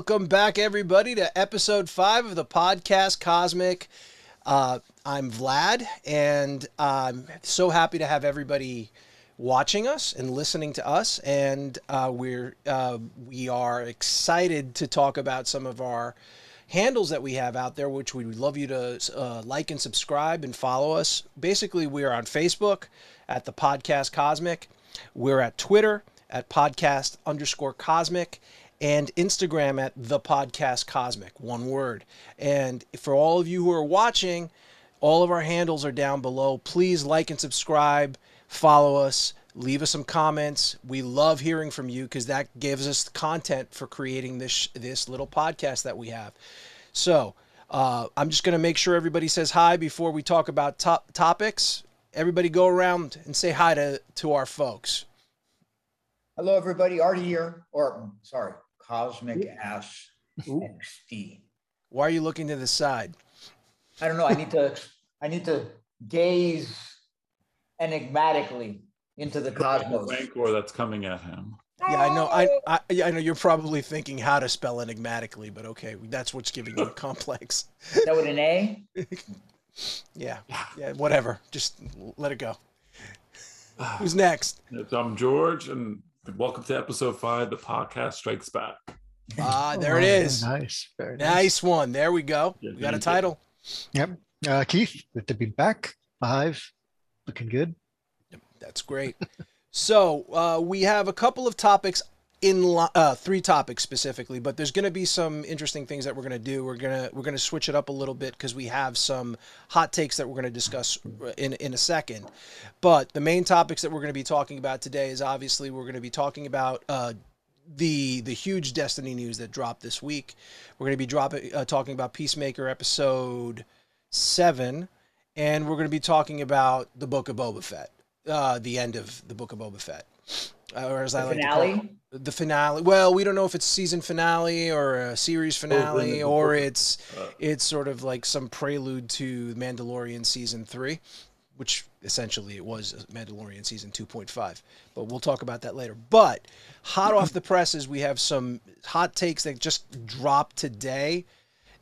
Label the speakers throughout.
Speaker 1: Welcome back, everybody, to episode five of the podcast Cosmic. Uh, I'm Vlad, and I'm so happy to have everybody watching us and listening to us. And uh, we're uh, we are excited to talk about some of our handles that we have out there, which we would love you to uh, like and subscribe and follow us. Basically, we are on Facebook at the podcast Cosmic. We're at Twitter at podcast underscore Cosmic and Instagram at the podcast Cosmic, one word. And for all of you who are watching, all of our handles are down below. Please like and subscribe, follow us, leave us some comments. We love hearing from you because that gives us content for creating this this little podcast that we have. So uh, I'm just going to make sure everybody says hi before we talk about top topics. Everybody go around and say hi to to our folks.
Speaker 2: Hello, everybody. Artie here, or sorry, Cosmic Ass XD.
Speaker 1: Why are you looking to the side?
Speaker 2: I don't know. I need to. I need to gaze enigmatically into the cosmos.
Speaker 3: Rancor that's coming at him.
Speaker 1: Yeah, I know. I, I yeah, I know you're probably thinking how to spell enigmatically, but okay, that's what's giving you a complex.
Speaker 2: Is that with an A?
Speaker 1: yeah, yeah, whatever. Just let it go. Who's next?
Speaker 3: It's, I'm George, and welcome to episode five. The podcast strikes back.
Speaker 1: Ah, there it is.
Speaker 4: Nice. Very nice.
Speaker 1: Nice one. There we go.
Speaker 3: Yeah,
Speaker 1: We got a title.
Speaker 4: Yep. Uh, Keith, good to be back. Live. Looking good.
Speaker 1: That's great. so uh, we have a couple of topics in uh, three topics specifically, but there's going to be some interesting things that we're going to do. We're gonna we're gonna switch it up a little bit because we have some hot takes that we're going to discuss in in a second. But the main topics that we're going to be talking about today is obviously we're going to be talking about. Uh, the the huge Destiny news that dropped this week. We're going to be dropping uh, talking about Peacemaker episode seven, and we're going to be talking about the Book of Boba Fett, uh, the end of the Book of Boba Fett, uh, or as I
Speaker 2: The
Speaker 1: like to call it, the finale. Well, we don't know if it's season finale or a series finale,
Speaker 3: the
Speaker 1: or it's
Speaker 3: uh,
Speaker 1: it's sort of like some prelude to Mandalorian season three, which essentially it was Mandalorian season 2.5. But we'll talk about that later. But hot off the presses, we have some hot takes that just dropped today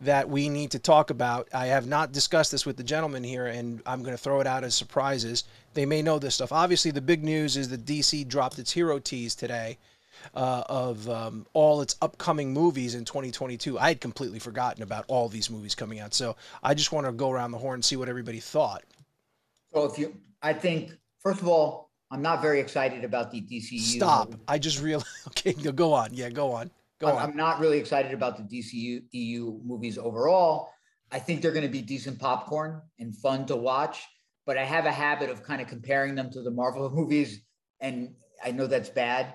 Speaker 1: that we need to talk about. I have not discussed this with the gentlemen here, and I'm going to throw it out as surprises. They may know this stuff. Obviously, the big news is that DC dropped its hero tease today uh, of um, all its upcoming movies in 2022. I had completely forgotten about all these movies coming out, so I just want to go around the horn and see what everybody thought.
Speaker 2: So if you, I think first of all, I'm not very excited about the DCU.
Speaker 1: Stop! I just realized. Okay, go on. Yeah, go on. Go
Speaker 2: I'm,
Speaker 1: on.
Speaker 2: I'm not really excited about the DCU EU movies overall. I think they're going to be decent popcorn and fun to watch, but I have a habit of kind of comparing them to the Marvel movies, and I know that's bad,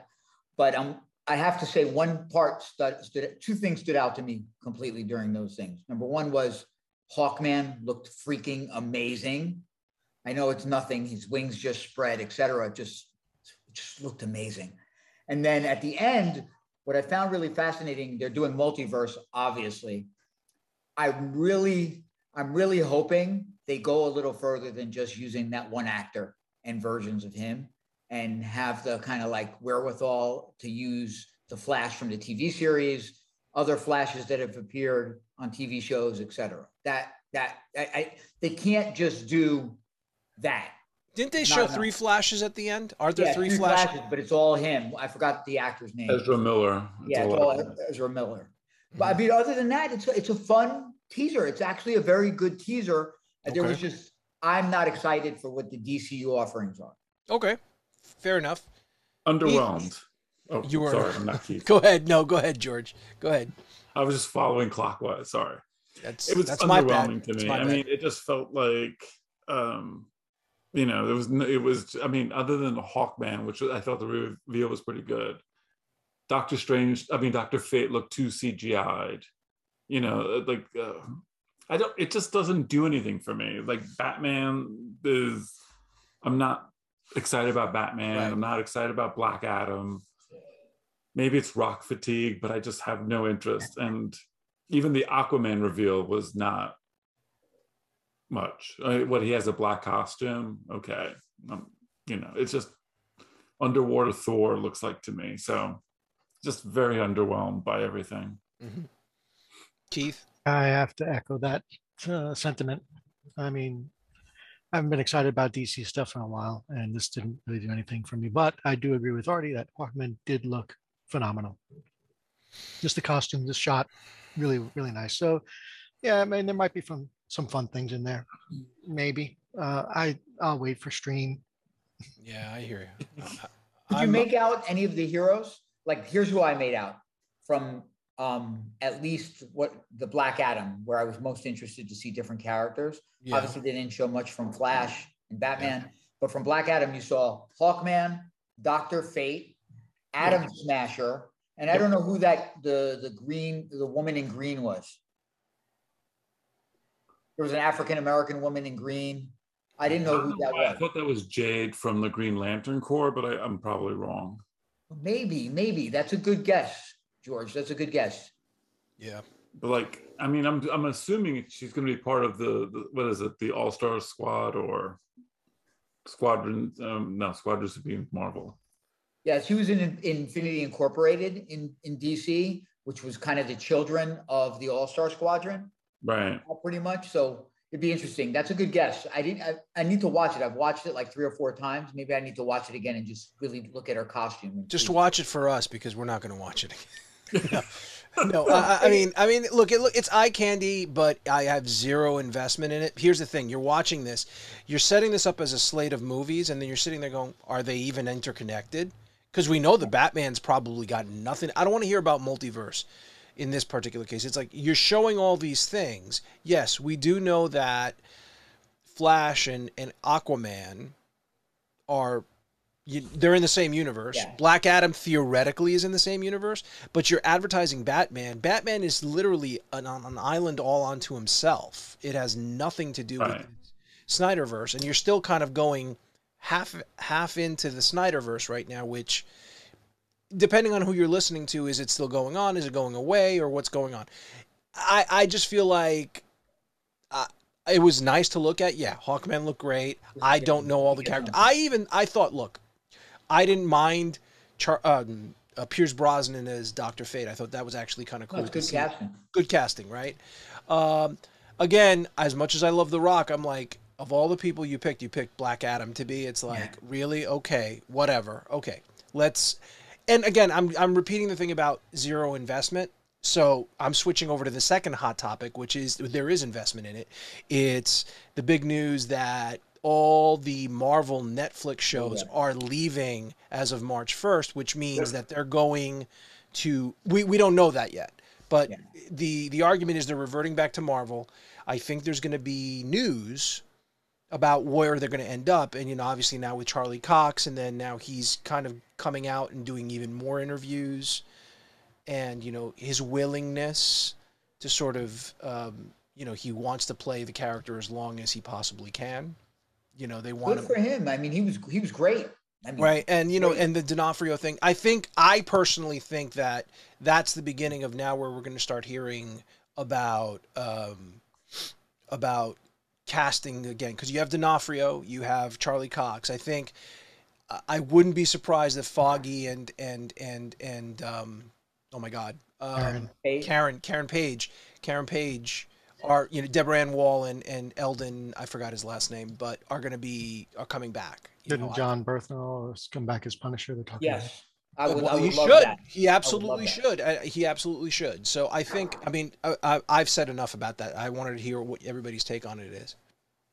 Speaker 2: but um, I have to say one part stood, two things stood out to me completely during those things. Number one was Hawkman looked freaking amazing. I know it's nothing; his wings just spread, etc. Just, just looked amazing. And then at the end, what I found really fascinating, they're doing multiverse, obviously. I really, I'm really hoping they go a little further than just using that one actor and versions of him and have the kind of like wherewithal to use the flash from the TV series, other flashes that have appeared on TV shows, etc. That that I, I they can't just do that.
Speaker 1: Didn't they
Speaker 2: No,
Speaker 1: show
Speaker 2: no.
Speaker 1: three flashes at the end? Are there
Speaker 2: Yeah,
Speaker 1: three
Speaker 2: three
Speaker 1: flashes?
Speaker 2: flashes, but it's all him. I forgot the actor's name.
Speaker 3: Ezra Miller. That's
Speaker 2: Yeah, it's
Speaker 3: all
Speaker 2: Ezra Miller. Mm-hmm. But I mean, other than that, it's it's a fun teaser. It's actually a very good teaser. And There was just I'm not excited for what the DCU offerings are.
Speaker 1: Okay, fair enough.
Speaker 3: Underwhelmed. Oh,
Speaker 1: You were-
Speaker 3: sorry, I'm not Keith.
Speaker 1: Go ahead. No, go ahead, George. Go ahead.
Speaker 3: I was just following clockwise. Sorry.
Speaker 1: That's
Speaker 3: It was
Speaker 1: that's
Speaker 3: underwhelming to me. I mean, it just felt like, um, you know, there was no, it was. I mean, other than Hawkman, which I thought the reveal was pretty good. Doctor Strange. I mean, Doctor Fate looked too CGI'd. You know, like uh, I don't. It just doesn't do anything for me. Like Batman is. I'm not excited about Batman.
Speaker 1: Right.
Speaker 3: I'm not excited about Black Adam. Maybe it's rock fatigue, but I just have no interest. And even the Aquaman reveal was not much. I mean, what he has a black costume, okay. Um, you know, it's just underwater Thor looks like to me. So just very underwhelmed by everything.
Speaker 1: Mhm. Keith,
Speaker 4: I have to echo that uh, sentiment. I mean, I haven't been excited about DC stuff in a while, and this didn't really do anything for me. But I do agree with Artie that Hawkman did look phenomenal. Just the costume, the shot, really, really nice. So, yeah, I mean, there might be some some fun things in there. Maybe. Uh, I I'll wait for stream.
Speaker 1: yeah, I hear you.
Speaker 2: Did you
Speaker 1: I'm-
Speaker 2: make out any of the heroes? Like, here's who I made out from um at least what the Black Adam, where I was most interested to see different characters.
Speaker 1: Yeah.
Speaker 2: Obviously, they didn't show much from Flash and Batman, but from Black Adam, you saw Hawkman, Doctor Fate, Atom Smasher, and I don't know who that the the green the woman in green was. There was an African American woman in green. I didn't know who that was.
Speaker 3: I thought that was Jade from the Green Lantern Corps, but I, I'm probably wrong.
Speaker 2: Maybe, maybe that's a good guess, George. That's a good guess.
Speaker 1: yeah.
Speaker 3: But like, I mean, I'm I'm assuming she's going to be part of the, the what is it, the All Star Squad or Squadron? Um, no, Squadron Supreme Marvel.
Speaker 2: Yeah, she was in, in Infinity Incorporated in in DC, which was kind of the children of the All Star Squadron,
Speaker 3: Right.
Speaker 2: uh, pretty much. So it'd be interesting. That's a good guess. I didn't. I, I need to watch it. I've watched it like three or four times. Maybe I need to watch it again and just really look at her costume.
Speaker 1: Just
Speaker 2: see.
Speaker 1: watch it for us because we're not going to watch it. no, I- I mean, I mean, look, it, look, it's eye candy, but I have zero investment in it. Here's the thing: you're watching this, you're setting this up as a slate of movies, and then you're sitting there going, "Are they even interconnected?" Because we know the Batman's probably got nothing. I don't want to hear about multiverse in this particular case. It's like you're showing all these things. Yes, we do know that Flash and, and Aquaman are you, they're in the same universe.
Speaker 2: Yeah.
Speaker 1: Black Adam theoretically is in the same universe, but you're advertising Batman. Batman is literally an, on an island all onto himself. It has nothing to do
Speaker 3: Right.
Speaker 1: with Snyderverse, and you're still kind of going half half into the Snyderverse right now, which depending on who you're listening to, is it still going on? Is it going away, or what's going on? I I just feel like. Uh, it was nice to look at. Yeah, Hawkman looked great. I don't know all the characters. I even I thought, look, I didn't mind Char- um, uh, Pierce Brosnan as Doctor Fate. I thought that was actually kind of cool.
Speaker 2: good
Speaker 1: see.
Speaker 2: casting.
Speaker 1: Good casting, right? Um, again, as much as I love The Rock, I'm like, of all the people you picked, you picked Black Adam to be. It's like, really? Okay, whatever. Okay, let's. And again, I'm I'm repeating the thing about zero investment. So I'm switching over to the second hot topic, which is there is investment in it. It's the big news that all the Marvel Netflix shows are leaving as of March 1st, which means that they're going to we, we don't know that yet. But
Speaker 2: Yeah.
Speaker 1: the the argument is they're reverting back to Marvel. I think there's going to be news about where they're going to end up and you know obviously now with Charlie Cox and then now he's kind of coming out and doing even more interviews and you know his willingness to sort of um, you know he wants to play the character as long as he possibly can you know they want
Speaker 2: Good for him. I mean, he was he was great. I mean,
Speaker 1: right and you know
Speaker 2: Great.
Speaker 1: and the D'Onofrio thing I think I personally think that that's the beginning of now where we're going to start hearing about um, about casting again because you have D'Onofrio you have Charlie Cox I think I- I wouldn't be surprised if Foggy and and and and um, oh my god um,
Speaker 4: Karen.
Speaker 1: Karen Karen Page Karen Page are you know Deborah Ann Woll and, and Elden I forgot his last name but are going to be are coming back. You
Speaker 4: Didn't
Speaker 1: I-
Speaker 4: Jon Bernthal come back as Punisher? They're talking about.
Speaker 2: yes, I would. I
Speaker 1: well,
Speaker 2: would
Speaker 1: he
Speaker 2: love
Speaker 1: should.
Speaker 2: that.
Speaker 1: He absolutely
Speaker 2: that.
Speaker 1: should. Uh, he absolutely should. So I think. I mean, I, I, I've said enough about that. I wanted to hear what everybody's take on it is.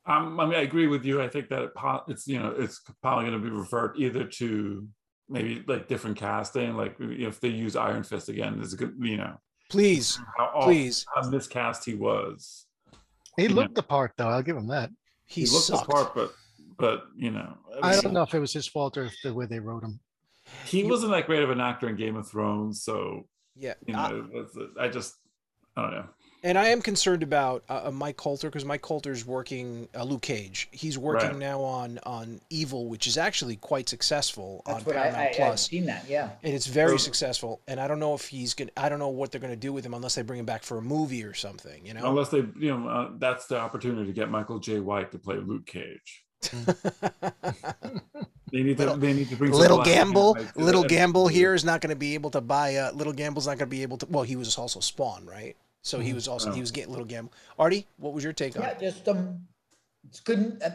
Speaker 3: Um, I mean, I agree with you. I think that it it's you know it's probably going to be referred either to maybe like different casting, like if they use Iron Fist again, there's a good you know
Speaker 1: Please,
Speaker 3: how
Speaker 1: please.
Speaker 3: how miscast he was.
Speaker 4: He
Speaker 3: Yeah.
Speaker 4: looked the part, though. I'll give him that.
Speaker 1: He,
Speaker 3: He, looked
Speaker 1: sucked.
Speaker 3: the part, but but you know,
Speaker 4: I don't know if it was his fault or if the way they wrote him.
Speaker 3: He wasn't that great of an actor in Game of Thrones, so
Speaker 1: Yeah.
Speaker 3: you
Speaker 1: I-
Speaker 3: know, it's- I just I don't know.
Speaker 1: And I am concerned about uh, uh, Mike Colter because Mike Colter's working uh, Luke Cage. He's working
Speaker 3: Right.
Speaker 1: now on on Evil, which is actually quite successful
Speaker 2: That's
Speaker 1: on
Speaker 2: what I,
Speaker 1: Paramount
Speaker 2: I, I've seen that. Yeah.
Speaker 1: and it's very
Speaker 3: So-
Speaker 1: successful. And I don't know if he's gonna. I don't know what they're gonna do with him unless they bring him back for a movie or something. You know.
Speaker 3: Unless they, you know, uh, that's the opportunity to get Michael Jai White to play Luke Cage. They need to.
Speaker 1: Little-
Speaker 3: they need to bring
Speaker 1: little gamble
Speaker 3: and
Speaker 1: little gamble here is not going to be able to buy uh little gamble's not going to be able to well he was also spawn right so he
Speaker 4: Mhm.
Speaker 1: was also he
Speaker 3: Oh.
Speaker 1: was getting a little gamble artie what was your take on
Speaker 2: Yeah,
Speaker 1: it
Speaker 2: just um, it's good. uh,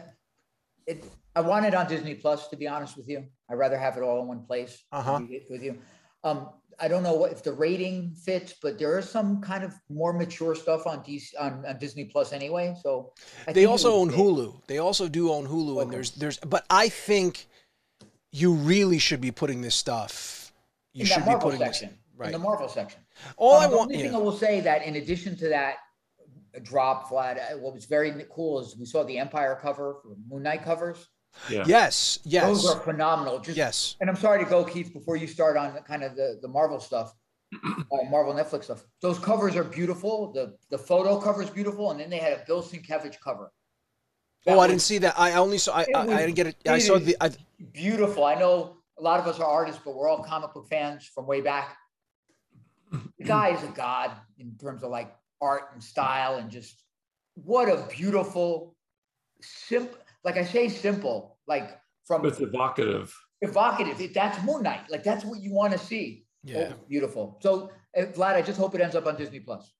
Speaker 2: It, I want it on Disney Plus, to be honest with you. I'd rather have it all in one place.
Speaker 1: Uh-huh.
Speaker 2: With you. Um, I don't know what if the rating fits, but there is some kind of more mature stuff on DC on, on Disney Plus anyway. So I
Speaker 1: they also own
Speaker 2: fit.
Speaker 1: hulu they also do own hulu and there's there's but i think you really should be putting this stuff you
Speaker 2: in
Speaker 1: should be
Speaker 2: Marvel
Speaker 1: putting this
Speaker 2: section.
Speaker 1: right
Speaker 2: In the Marvel section.
Speaker 1: All
Speaker 2: Um,
Speaker 1: i
Speaker 2: the
Speaker 1: want
Speaker 2: only thing
Speaker 1: yeah.
Speaker 2: I will say that in addition to that drop, Vlad, uh, what was very cool is we saw the Empire cover, Moon Knight covers.
Speaker 3: Yeah.
Speaker 1: yes yes
Speaker 2: Those are phenomenal. Just
Speaker 1: yes
Speaker 2: and I'm sorry to go, Keith, before you start on kind of the, the Marvel stuff, uh, Marvel Netflix stuff. Those covers are beautiful. The the photo cover is beautiful, and then they had a Bill Sienkiewicz cover. That
Speaker 1: oh i didn't see that i only saw i,
Speaker 2: It
Speaker 1: I, I didn't get it i
Speaker 2: it
Speaker 1: saw the I,
Speaker 2: Beautiful. I know a lot of us are artists, but we're all comic book fans from way back. The guy is a god in terms of like art and style, and just what a beautiful, simple. Like I say, simple. Like from
Speaker 3: it's evocative.
Speaker 2: evocative. It- That's Moon Knight. Like that's what you want to see.
Speaker 1: yeah
Speaker 2: Oh, beautiful. So, uh, Vlad, I just hope it ends up on Disney Plus.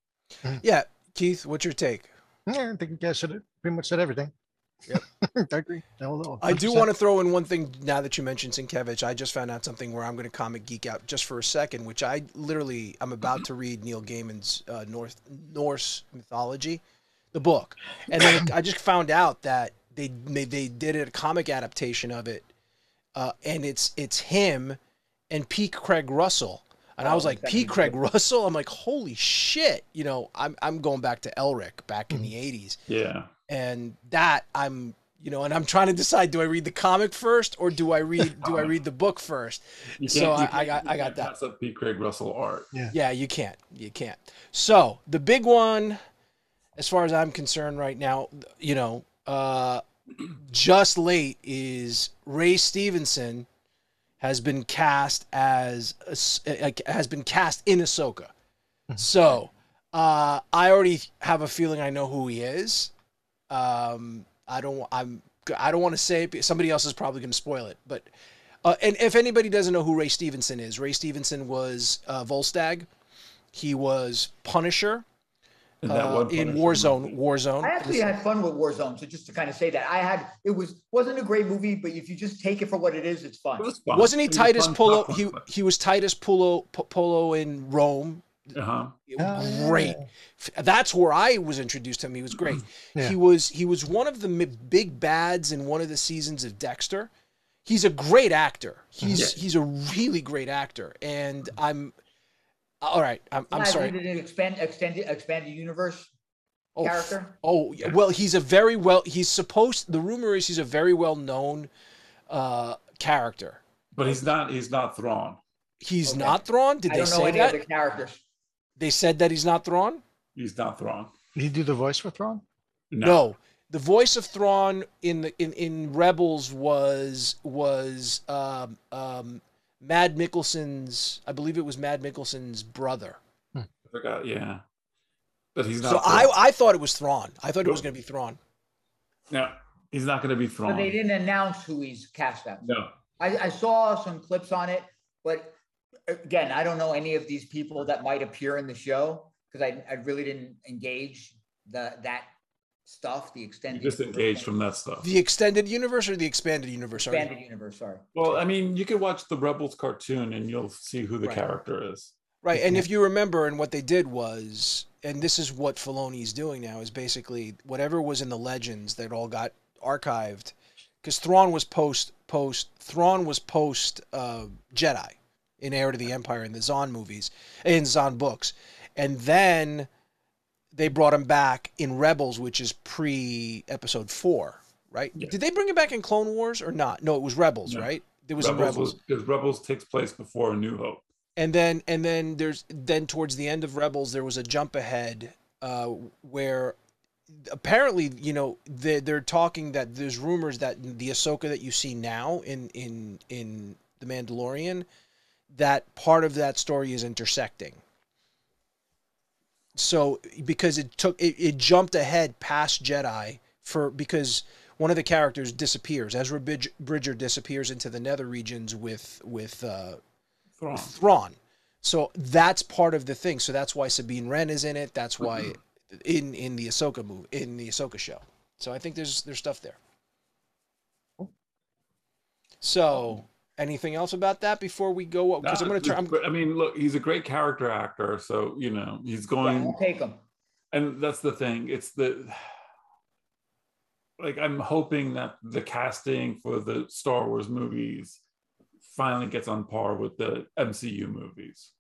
Speaker 1: yeah keith what's your take
Speaker 4: Yeah, I think you guys said it, pretty much said everything.
Speaker 1: Yep.
Speaker 4: I agree. No,
Speaker 1: I do want to throw in one thing now that you mentioned Sienkiewicz. I just found out something where I'm going to comic geek out just for a second, which I literally I'm about to read Neil Gaiman's uh, North Norse mythology, the book, and then I just found out that they they, they did a comic adaptation of it, uh, and it's it's him and P. Craig Russell. And I was
Speaker 2: Oh,
Speaker 1: like,
Speaker 2: that'd
Speaker 1: P. Craig
Speaker 2: good.
Speaker 1: Russell? I'm like, holy shit. You know, I'm, I'm going back to Elric back in the 80s
Speaker 3: Yeah.
Speaker 1: And that I'm you know and I'm trying to decide do I read the comic first or do I read do I read the book first So I- I got- I got
Speaker 3: can't
Speaker 1: that.
Speaker 3: pass up P. Craig Russell art.
Speaker 1: yeah you can't you can't so the big one as far as I'm concerned right now you know uh just late is Ray Stevenson has been cast as uh, has been cast in Ahsoka so uh I already have a feeling I know who he is um I don't I'm I don't want to say it somebody else is probably going to spoil it but uh, and if anybody doesn't know who Ray Stevenson is Ray Stevenson was uh, Volstagg he was Punisher
Speaker 3: And that
Speaker 1: uh,
Speaker 3: one
Speaker 1: in
Speaker 3: Punisher
Speaker 1: Warzone
Speaker 3: movie.
Speaker 1: Warzone
Speaker 2: I actually had fun with Warzone. So just to kind of say that I had it was wasn't a great movie, but if you just take it for what it is, it's
Speaker 3: It
Speaker 2: fun.
Speaker 3: was fun.
Speaker 1: wasn't he
Speaker 3: It
Speaker 1: Titus
Speaker 3: fun Pullo
Speaker 1: he he was Titus Pullo Pullo in Rome
Speaker 3: Uh-huh.
Speaker 1: great that's where I was introduced to him he was great
Speaker 4: Yeah.
Speaker 1: he was he was one of the mi- big bads in one of the seasons of Dexter he's a great actor he's
Speaker 3: Yeah.
Speaker 1: he's a really great actor and I'm all right I'm, I'm sorry
Speaker 2: Is it an expand, extended expanded universe
Speaker 1: oh,
Speaker 2: character?
Speaker 1: Oh yeah. well, he's a very well. He's supposed. The rumor is he's a very well known uh, character.
Speaker 3: But he's not. He's not Thrawn.
Speaker 1: He's
Speaker 2: Okay.
Speaker 1: not Thrawn. Did
Speaker 2: I
Speaker 1: they
Speaker 2: don't know
Speaker 1: say
Speaker 2: any
Speaker 1: that?
Speaker 2: other characters.
Speaker 1: They said that he's not Thrawn.
Speaker 3: He's not Thrawn.
Speaker 4: Did he do the voice for Thrawn?
Speaker 1: No. The voice of Thrawn in the in, in Rebels was was um, um, Mads Mikkelsen's. I believe it was Mads Mikkelsen's brother.
Speaker 3: I forgot. Yeah. But he's not.
Speaker 1: So I
Speaker 3: Thrawn.
Speaker 1: I thought it was Thrawn. I thought it was going to be Thrawn.
Speaker 3: No, he's not going to be Thrawn.
Speaker 2: But they didn't announce who he's cast as.
Speaker 3: No.
Speaker 2: I, I saw some clips on it, but again, I don't know any of these people that might appear in the show because I, I really didn't engage the that stuff, the extended.
Speaker 3: You
Speaker 2: extended
Speaker 3: disengaged from that stuff.
Speaker 1: The extended universe or the expanded universe? Sorry.
Speaker 2: expanded universe. Sorry.
Speaker 3: Well, I mean, you could watch the Rebels cartoon and you'll see who the
Speaker 1: Right.
Speaker 3: character is.
Speaker 1: Right, and if you remember, and what they did was, and this is what Filoni is doing now, is basically whatever was in the legends that all got archived, because Thrawn was post post Thrawn was post uh, Jedi in Heir to the Empire in the Zahn movies, in Zahn books, and then they brought him back in Rebels, which is pre Episode Four, right?
Speaker 3: Yeah.
Speaker 1: Did they bring him back in Clone Wars or not? No, it was Rebels,
Speaker 3: No.
Speaker 1: right? It was
Speaker 3: Rebels
Speaker 1: Rebels.
Speaker 3: was Rebels takes place before A New Hope.
Speaker 1: and then and then there's then towards the end of rebels there was a jump ahead uh, where apparently you know they're, they're talking that there's rumors that the Ahsoka that you see now in in in the Mandalorian that part of that story is intersecting so because it took it, it jumped ahead past Jedi for because one of the characters disappears. Ezra Bridger disappears into the nether regions with with uh,
Speaker 3: Thrawn.
Speaker 1: Thrawn. So that's part of the thing. So that's why Sabine Wren is in it. That's why in in the Ahsoka movie in the Ahsoka show. So I think there's there's stuff there. So anything else about that before we go? Because I'm going to turn. I'm,
Speaker 3: but, I mean, look, he's a great character actor, so you know he's going.
Speaker 2: I'll take them.
Speaker 3: and that's the thing it's the like i'm hoping that the casting for the star wars movies finally gets on par with the mcu movies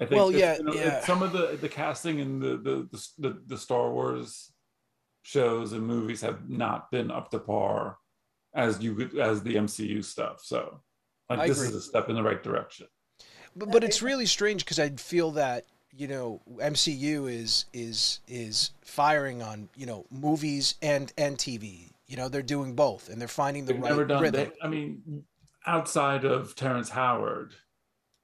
Speaker 3: I think
Speaker 1: Well, yeah,
Speaker 3: you know,
Speaker 1: yeah.
Speaker 3: some of the the casting in the the, the the the Star Wars shows and movies have not been up to par as you could as the MCU stuff. So, like
Speaker 1: I
Speaker 3: this
Speaker 1: agree.
Speaker 3: is a step in the right direction.
Speaker 1: but, but it's really strange because I feel that you know MCU is is is firing on you know movies and and TV. You know they're doing both and they're finding the
Speaker 3: They've
Speaker 1: right
Speaker 3: never done.
Speaker 1: rhythm.
Speaker 3: They, I mean, outside of Terrence Howard,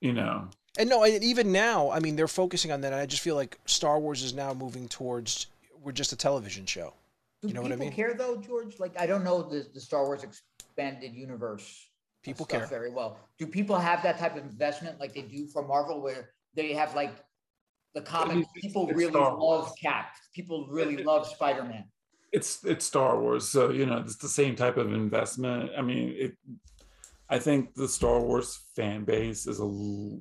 Speaker 3: you know,
Speaker 1: And no, and even now, I mean, they're focusing on that. And I just feel like Star Wars is now moving towards we're just a television show.
Speaker 2: Do
Speaker 1: You know what I
Speaker 2: people
Speaker 1: mean?
Speaker 2: care though, George? Like I don't know the, the Star Wars expanded universe.
Speaker 1: People care.
Speaker 2: very well. Do people have that type of investment like they do for Marvel, where they have like the comics?
Speaker 3: it's-
Speaker 2: People
Speaker 3: it's
Speaker 2: really love
Speaker 3: Wars.
Speaker 2: Cap. People really love Spider Man.
Speaker 3: it's it's Star Wars, so you know it's the same type of investment. I mean, it. I think the Star Wars fan base is a l-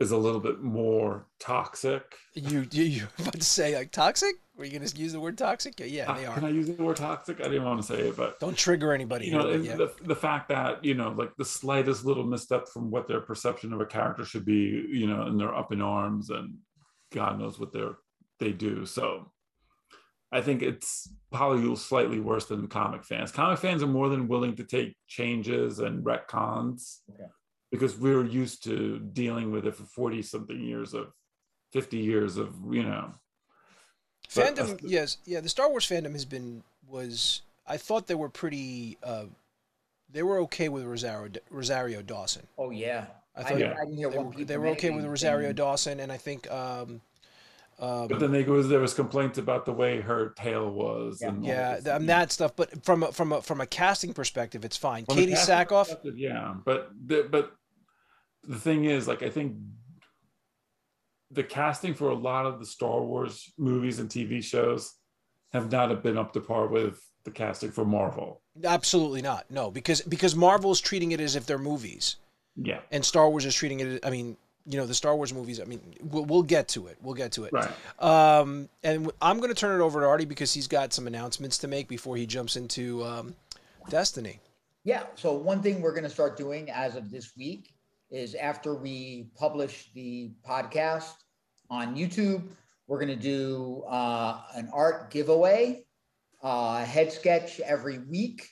Speaker 3: is a little bit more toxic.
Speaker 1: You you you were about to say like toxic? Were you gonna use the word toxic? Yeah, yeah, they
Speaker 3: Uh,
Speaker 1: are.
Speaker 3: Can I use the word toxic? I didn't want to say it, but
Speaker 1: Don't trigger anybody.
Speaker 3: you know,
Speaker 1: here, yeah.
Speaker 3: the the fact that you know, like the slightest little misstep from what their perception of a character should be, you know, and they're up in arms, and God knows what they're they do. So, I think it's probably slightly worse than comic fans. Comic fans are more than willing to take changes and retcons
Speaker 2: Okay.
Speaker 3: because we're used to dealing with it for forty something years of fifty years of you know. But-
Speaker 1: fandom. Yes, yeah. The Star Wars fandom has been was. I thought they were pretty. Uh, they were okay with Rosario Rosario Dawson.
Speaker 2: Oh yeah.
Speaker 1: I
Speaker 2: I,
Speaker 1: thought
Speaker 2: didn't- I didn't hear
Speaker 1: they, were, they were okay with Rosario
Speaker 2: saying-
Speaker 1: Dawson, and I think. Um, um,
Speaker 3: But then they was there was complaints about the way her tail was.
Speaker 2: Yeah.
Speaker 3: and all
Speaker 1: Yeah,
Speaker 3: this.
Speaker 1: th- um, that stuff. But from a, from a from a casting perspective, it's fine.
Speaker 3: From
Speaker 1: Katie
Speaker 3: casting
Speaker 1: Sackhoff.
Speaker 3: Yeah, but the, but the thing is, like, I think the casting for a lot of the Star Wars movies and TV shows have not been up to par with the casting for Marvel.
Speaker 1: Absolutely not. No, because because Marvel's treating it as if they're movies,
Speaker 3: Yeah,
Speaker 1: and Star Wars is treating it. I mean, you know, the Star Wars movies. I mean, we'll, we'll get to it. We'll get to it.
Speaker 3: right.
Speaker 1: Um, and I'm going to turn it over to Artie because he's got some announcements to make before he jumps into um, Destiny.
Speaker 2: Yeah. So one thing we're going to start doing as of this week is after we publish the podcast on YouTube, we're going to do uh, an art giveaway, uh, head sketch every week.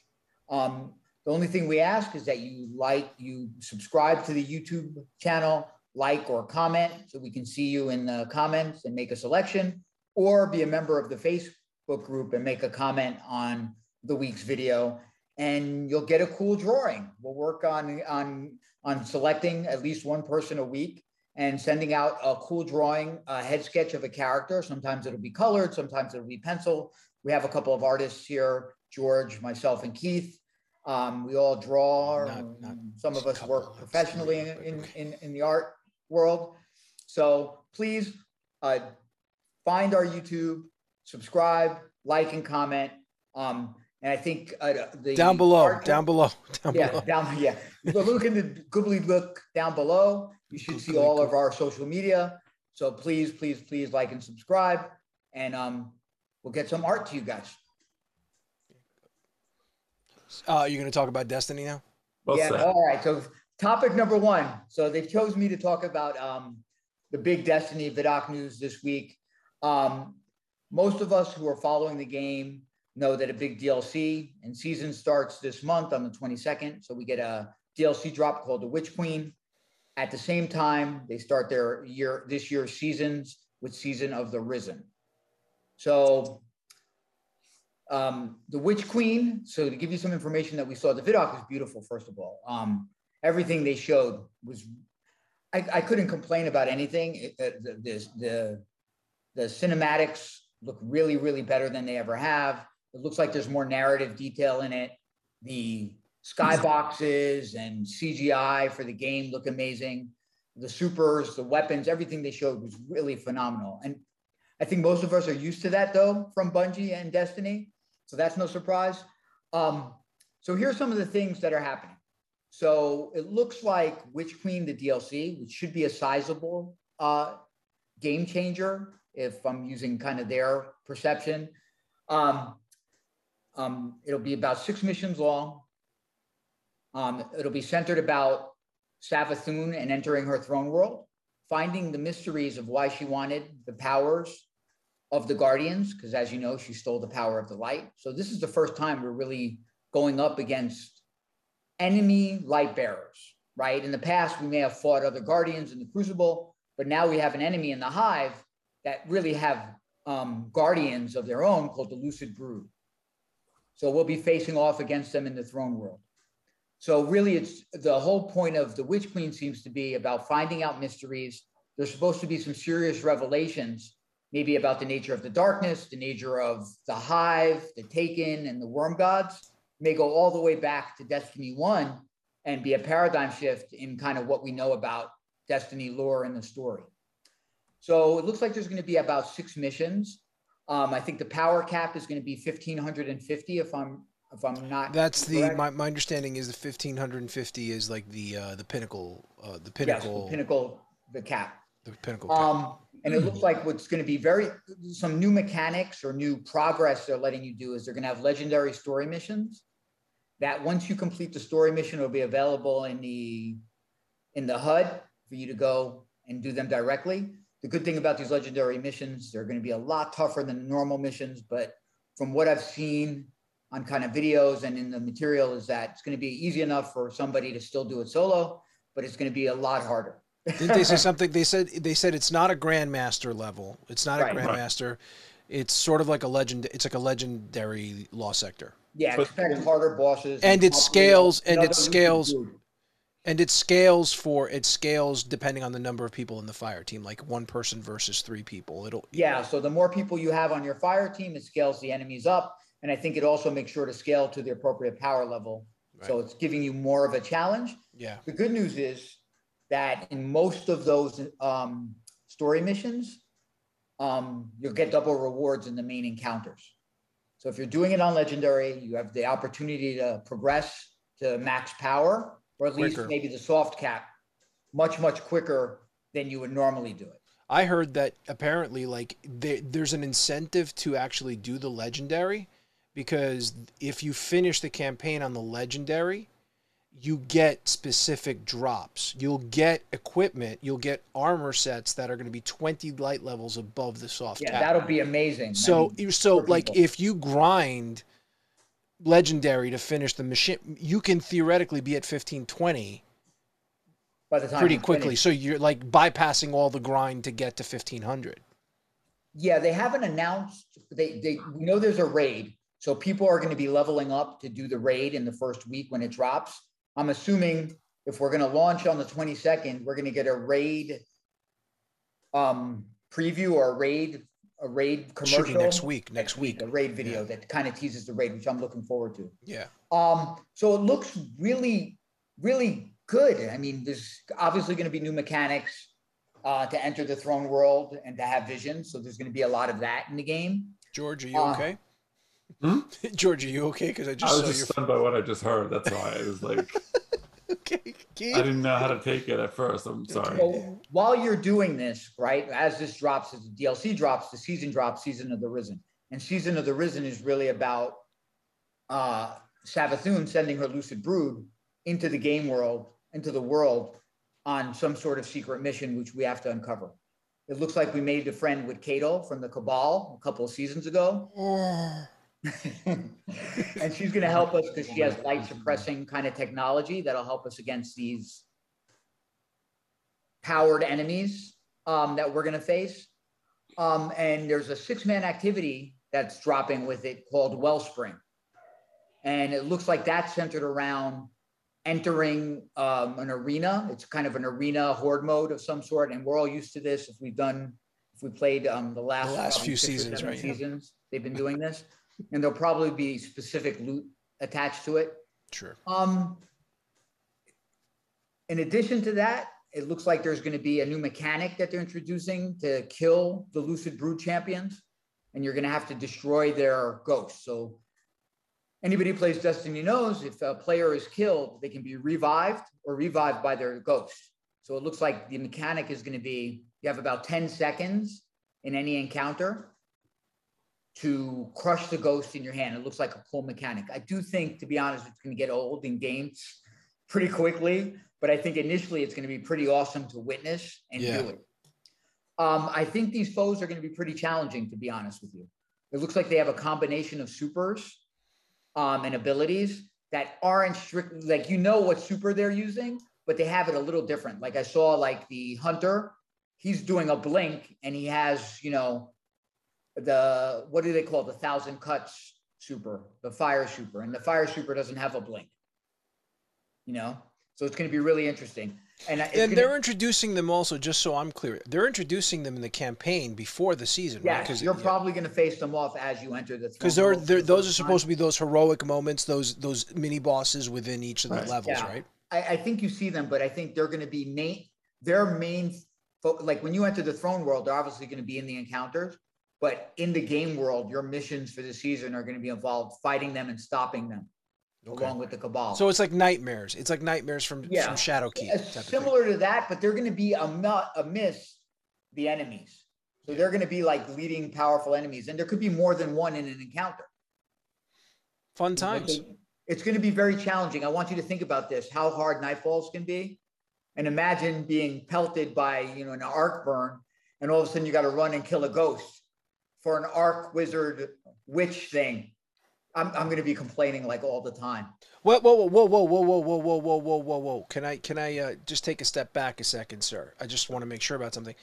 Speaker 2: Um, the only thing we ask is that you like, you subscribe to the YouTube channel, like or comment, so we can see you in the comments and make a selection, or be a member of the Facebook group and make a comment on the week's video and you'll get a cool drawing. We'll work on on on selecting at least one person a week and sending out a cool drawing, a head sketch of a character. Sometimes it'll be colored, sometimes it'll be pencil. We have a couple of artists here, George, myself, and Keith. Um, we all draw.
Speaker 1: Not- not
Speaker 2: some of us work professionally in, in, in, in the art world. So please uh, find our YouTube, subscribe, like, and comment. Um, and I think uh, the
Speaker 1: Down below, down below, down
Speaker 2: yeah,
Speaker 1: below.
Speaker 2: down yeah. Look in the googly look down below. You should see all of our social media. So please, please, please like and subscribe, and um, we'll get some art to you guys.
Speaker 1: Uh, you're going to talk about Destiny now?
Speaker 3: Well
Speaker 2: yeah.
Speaker 3: said.
Speaker 2: All right. So topic number one. So they've chose me to talk about um, the big Destiny Vidoc news this week. Um, most of us who are following the game know that a big DLC and season starts this month on the 22nd. So we get a DLC drop called the Witch Queen. At the same time, they start their year this year's seasons with Season of the Risen. So um, the Witch Queen. So to give you some information that we saw, the Vidoc is beautiful. First of all, um, everything they showed was. I, I couldn't complain about anything. It, uh, the, the the the cinematics look really, really better than they ever have. It looks like there's more narrative detail in it. The skyboxes and CGI for the game look amazing. The supers, the weapons, everything they showed was really phenomenal. And I think most of us are used to that though from Bungie and Destiny. So that's no surprise. Um, so here's some of the things that are happening. So it looks like Witch Queen, the DLC, which should be a sizable uh, game changer if I'm using kind of their perception. Um, um, it'll be about six missions long. Um, it'll be centered about Savathun and entering her throne world, finding the mysteries of why she wanted the powers of the Guardians, because as you know, she stole the power of the light. So this is the first time we're really going up against enemy light bearers, right? In the past, we may have fought other Guardians in the Crucible, but now we have an enemy in the Hive that really have um, Guardians of their own called the Lucid Brood. So we'll be facing off against them in the throne world. So really, it's the whole point of the Witch Queen seems to be about finding out mysteries. There's supposed to be some serious revelations, maybe about the nature of the darkness, the nature of the hive, the Taken, and the worm gods. May go all the way back to Destiny One and be a paradigm shift in kind of what we know about Destiny lore and the story. So it looks like there's going to be about six missions. Um, I think the power cap is going to be 1550 if I'm if I'm not.
Speaker 1: That's the my, my understanding is the 1550 is like the uh, the pinnacle uh, the pinnacle
Speaker 2: yes, the pinnacle the cap.
Speaker 1: The pinnacle.
Speaker 2: Um, and it looks like what's going to be very some new mechanics or new progress they're letting you do is they're going to have legendary story missions. That once you complete the story mission, it'll be available in the in the HUD for you to go and do them directly. The good thing about these legendary missions, they're going to be a lot tougher than normal missions, but from what I've seen on kind of videos and in the material is that it's going to be easy enough for somebody to still do it solo, but it's going to be a lot harder.
Speaker 1: Didn't they say something? They said they said it's not a grandmaster level. It's not right. a grandmaster. Right. It's sort of like a legend. It's like a legendary lost sector.
Speaker 2: Yeah, expect harder bosses.
Speaker 1: And, and it scales. And it scales. And it scales for it scales depending on the number of people in the fire team, like one person versus three people. It'll
Speaker 2: yeah. So the more people you have on your fire team, it scales the enemies up, and I think it also makes sure to scale to the appropriate power level. Right. So it's giving you more of a challenge.
Speaker 1: Yeah.
Speaker 2: The good news is that in most of those um, story missions, um, you'll get double rewards in the main encounters. So if you're doing it on legendary, you have the opportunity to progress to max power or at least maybe the soft cap much much quicker than you would normally do it
Speaker 1: i heard that apparently like there, there's an incentive to actually do the legendary because if you finish the campaign on the legendary you get specific drops you'll get equipment you'll get armor sets that are going to be 20 light levels above the soft
Speaker 2: yeah
Speaker 1: cap.
Speaker 2: that'll be amazing
Speaker 1: so I mean, so like people. if you grind legendary to finish the machine, you can theoretically be at 1520
Speaker 2: by the time
Speaker 1: pretty quickly. Finished. So you're like bypassing all the grind to get to 1500.
Speaker 2: Yeah, they haven't announced. They they we know there's a raid, so people are going to be leveling up to do the raid in the first week when it drops. I'm assuming if we're going to launch on the 22nd, we're going to get a raid um, preview or a raid a raid commercial
Speaker 1: be next week. Next week,
Speaker 2: a raid video yeah. that kind of teases the raid, which I'm looking forward to.
Speaker 1: Yeah.
Speaker 2: Um. So it looks really, really good. I mean, there's obviously going to be new mechanics uh, to enter the throne world and to have vision. So there's going to be a lot of that in the game.
Speaker 1: George, are you uh, okay? Hmm? George, are you okay? Because I just
Speaker 3: I was just your... stunned by what I just heard. That's why I was like. okay, Keith. I didn't know how to take it at first. I'm sorry.
Speaker 2: So while you're doing this, right, as this drops, as the DLC drops, the season drops, Season of the Risen. And Season of the Risen is really about uh, Savathun sending her lucid brood into the game world, into the world on some sort of secret mission, which we have to uncover. It looks like we made a friend with Cato from the Cabal a couple of seasons ago. and she's going to help us because she has light suppressing kind of technology that'll help us against these powered enemies um, that we're going to face. Um, and there's a six man activity that's dropping with it called Wellspring. And it looks like that's centered around entering um, an arena. It's kind of an arena horde mode of some sort. And we're all used to this if we've done If we played um, the last,
Speaker 1: The last few
Speaker 2: six or
Speaker 1: seasons, yeah.
Speaker 2: Seasons they've been doing this, and there'll probably be specific loot attached to it.
Speaker 1: Sure.
Speaker 2: Um, in addition to that, it looks like there's going to be a new mechanic that they're introducing to kill the Lucid Brood champions, and you're going to have to destroy their ghosts. So, anybody who plays Destiny knows if a player is killed, they can be revived or revived by their ghost. So, it looks like the mechanic is going to be you have about 10 seconds in any encounter to crush the ghost in your hand. It looks like a cool mechanic. I do think, to be honest, it's going to get old in games pretty quickly, but I think initially it's going to be pretty awesome to witness and
Speaker 1: Yeah.
Speaker 2: do it. Um, I think these foes are going to be pretty challenging, to be honest with you. It looks like they have a combination of supers um, and abilities that aren't strict, like you know what super they're using, but they have it a little different. Like I saw, like the hunter, he's doing a blink and he has, you know, the what do they call the thousand cuts super, the fire super, and the fire super doesn't have a blink. You know, so it's going to be really interesting. And
Speaker 1: And
Speaker 2: gonna-
Speaker 1: they're introducing them also, just so I'm clear, they're introducing them in the campaign before the season, right?
Speaker 2: yes, you're probably going to face them off as you enter the
Speaker 1: because
Speaker 2: throne
Speaker 1: they're, they're those are supposed to be those heroic moments, those those mini bosses within each of the
Speaker 3: Right.
Speaker 1: levels,
Speaker 2: Yeah.
Speaker 1: right?
Speaker 2: I, I think you see them, but I think they're going to be main. Their main, fo- like when you enter the throne world, they're obviously going to be in the encounters. But in the game world, your missions for the season are going to be involved fighting them and stopping them,
Speaker 1: Okay.
Speaker 2: along with the cabal.
Speaker 1: So it's like nightmares. It's like nightmares from
Speaker 2: Yeah.
Speaker 1: from Shadowkeep.
Speaker 2: Uh,
Speaker 1: type of thing.
Speaker 2: similar to that, but they're going to be a mu- amiss the enemies. So they're going to be like leading powerful enemies, and there could be more than one in an encounter.
Speaker 1: Fun times.
Speaker 2: It's going to be very challenging. I want you to think about this: how hard nightfalls can be, and imagine being pelted by you know an arc burn, and all of a sudden you got to run and kill a ghost for an arc wizard witch thing. I'm I'm going to be complaining like all the time.
Speaker 1: Whoa, whoa, whoa, whoa, whoa, whoa, whoa, whoa, whoa, whoa, whoa, whoa! Can I can I uh, just take a step back a second, sir? I just want to make sure about something.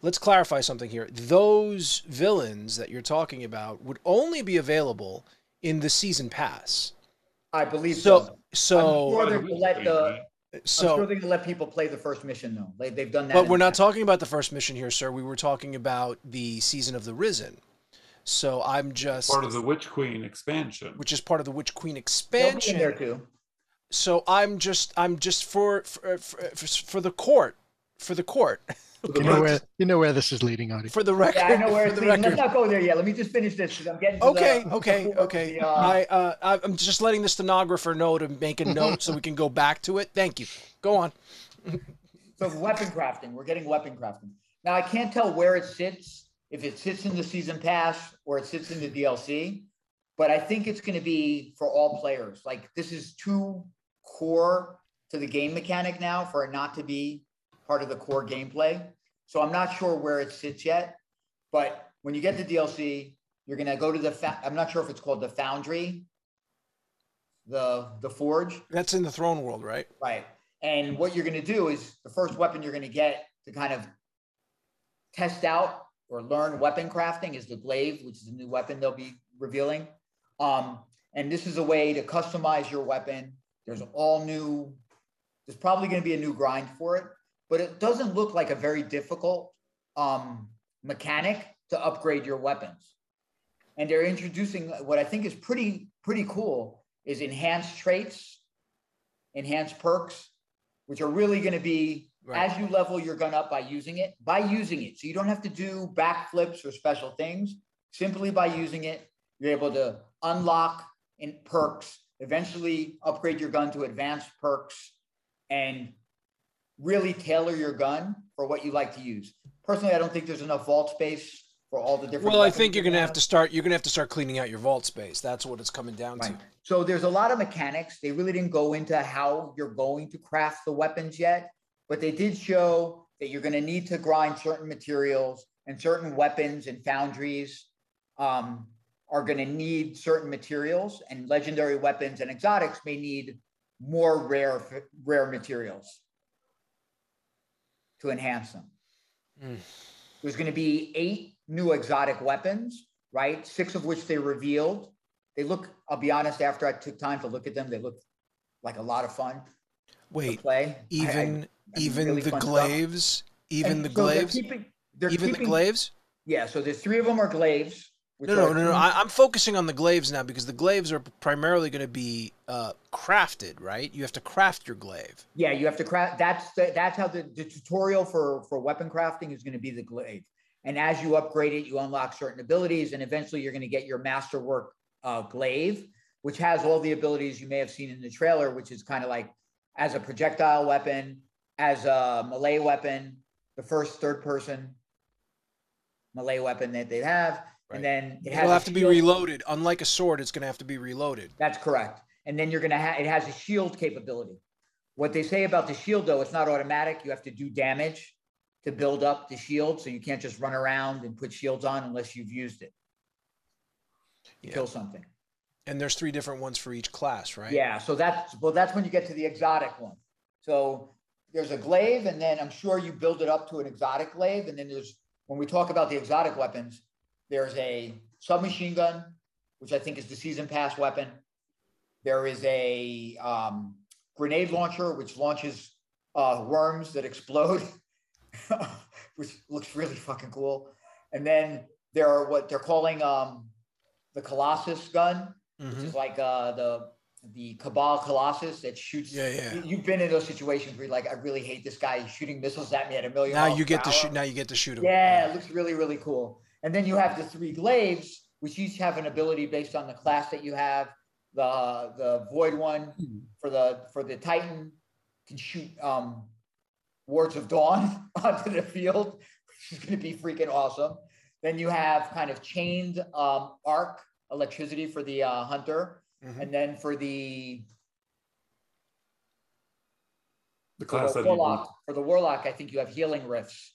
Speaker 1: Let's clarify something here. Those villains that you're talking about would only be available in the season pass.
Speaker 2: I believe so.
Speaker 1: So
Speaker 2: I'm sure they're to let the
Speaker 3: Right?
Speaker 2: I'm sure
Speaker 1: so.
Speaker 2: they're going to let people play the first mission though. They, they've done that.
Speaker 1: But we're not
Speaker 2: past.
Speaker 1: talking about the first mission here, sir. We were talking about the season of the Risen. So I'm just
Speaker 3: Part of the Witch Queen expansion.
Speaker 1: which is part of the Witch Queen
Speaker 2: They'll be
Speaker 1: expansion.
Speaker 2: there too.
Speaker 1: So I'm just I'm just for for for, for the court for the court
Speaker 4: You know where you know where this is leading, Artie.
Speaker 1: for the record.
Speaker 2: Yeah, I know where it's
Speaker 1: the
Speaker 2: leading. Let's not go there yet. Let me just finish this because I'm getting. To
Speaker 1: Okay,
Speaker 2: the,
Speaker 1: okay,
Speaker 2: the-
Speaker 1: okay.
Speaker 2: the, uh,
Speaker 1: I uh, I- I'm just letting the stenographer know to make a note so we can go back to it. Thank you. Go on.
Speaker 2: So weapon crafting, we're getting weapon crafting. Now I can't tell where it sits, if it sits in the season pass or it sits in the DLC, but I think it's going to be for all players. Like this is too core to the game mechanic now for it not to be part of the core gameplay. So I'm not sure where it sits yet, but when you get the DLC, you're going to go to the. Fa- I'm not sure if it's called the Foundry, the the Forge.
Speaker 1: That's in the throne world, right?
Speaker 2: Right. And what you're going to do is the first weapon you're going to get to kind of test out or learn weapon crafting is the glaive, which is a new weapon they'll be revealing. Um, and this is a way to customize your weapon. There's all new, there's probably going to be a new grind for it, but it doesn't look like a very difficult um, mechanic to upgrade your weapons. And they're introducing what I think is pretty, pretty cool is enhanced traits, enhanced perks, which are really going to be
Speaker 1: Right.
Speaker 2: as you level your gun up by using it, by using it. So you don't have to do backflips or special things. Simply by using it, you're able to unlock in perks, eventually upgrade your gun to advanced perks, and really tailor your gun for what you like to use. Personally, I don't think there's enough vault space for all the different.
Speaker 1: Well, I think
Speaker 2: you
Speaker 1: you're gonna have to start. You're gonna have to start cleaning out your vault space. That's what it's coming down
Speaker 2: Right.
Speaker 1: to.
Speaker 2: So there's a lot of mechanics. They really didn't go into how you're going to craft the weapons yet, but they did show that you're going to need to grind certain materials and certain weapons and foundries um, are going to need certain materials and legendary weapons and exotics may need more rare rare materials to enhance them.
Speaker 1: Mm.
Speaker 2: There's going to be eight new exotic weapons, right? Six of which they revealed. They look, I'll be honest, after I took time to look at them, they look like a lot of fun
Speaker 1: Wait,
Speaker 2: play. I- I-
Speaker 1: even
Speaker 2: I
Speaker 1: even
Speaker 2: really
Speaker 1: the
Speaker 2: fun stuff.
Speaker 1: even
Speaker 2: and
Speaker 1: the
Speaker 2: so they're keeping- they're
Speaker 1: even the
Speaker 2: keeping-
Speaker 1: glaives.
Speaker 2: Yeah, so there's three of them are glaives.
Speaker 1: No, no, no, no. I, I'm focusing on the glaives now because the glaives are primarily going to be uh, crafted, right? You have to craft your glaive.
Speaker 2: Yeah, you have to craft. That's the, that's how the, the tutorial for for weapon crafting is going to be the glaive. And as you upgrade it, you unlock certain abilities, and eventually you're going to get your masterwork uh, glaive, which has all the abilities you may have seen in the trailer, which is kind of like as a projectile weapon, as a melee weapon, the first third person melee weapon that they have,
Speaker 1: Right.
Speaker 2: and then it has
Speaker 1: It'll have to be reloaded. Unlike a sword, it's going to have to be reloaded.
Speaker 2: That's correct. And then you're gonna have, it has a shield capability. What they say about the shield though, it's not automatic. You have to do damage to build up the shield. So you can't just run around and put shields on unless you've used it. to
Speaker 1: Yeah.
Speaker 2: Kill something.
Speaker 1: And there's three different ones for each class, right?
Speaker 2: Yeah. So that's, well, that's when you get to the exotic one. So there's a glaive and then I'm sure you build it up to an exotic glaive. And then there's, when we talk about the exotic weapons, there's a submachine gun, which I think is the season pass weapon. There is a um, grenade launcher, which launches uh, worms that explode, which looks really fucking cool. And then there are what they're calling um, the Colossus gun, which
Speaker 1: Mhm.
Speaker 2: is like uh, the the Cabal Colossus that shoots.
Speaker 1: Yeah, yeah.
Speaker 2: you- You've been in those situations where you're like, I really hate this guy He's shooting missiles at me at a million.
Speaker 1: Now you get to
Speaker 2: hour."
Speaker 1: shoot. Now you get to shoot him.
Speaker 2: Yeah, it looks really, really cool. And then you have the three glaives, which each have an ability based on the class that you have. The the void one for the for the Titan can shoot um wards of dawn onto the field, which is gonna be freaking awesome. Then you have kind of chained um arc electricity for the uh, hunter,
Speaker 1: Mhm.
Speaker 2: and then for the
Speaker 3: The
Speaker 2: for
Speaker 3: class
Speaker 2: the warlock, for the warlock, I think you have healing rifts.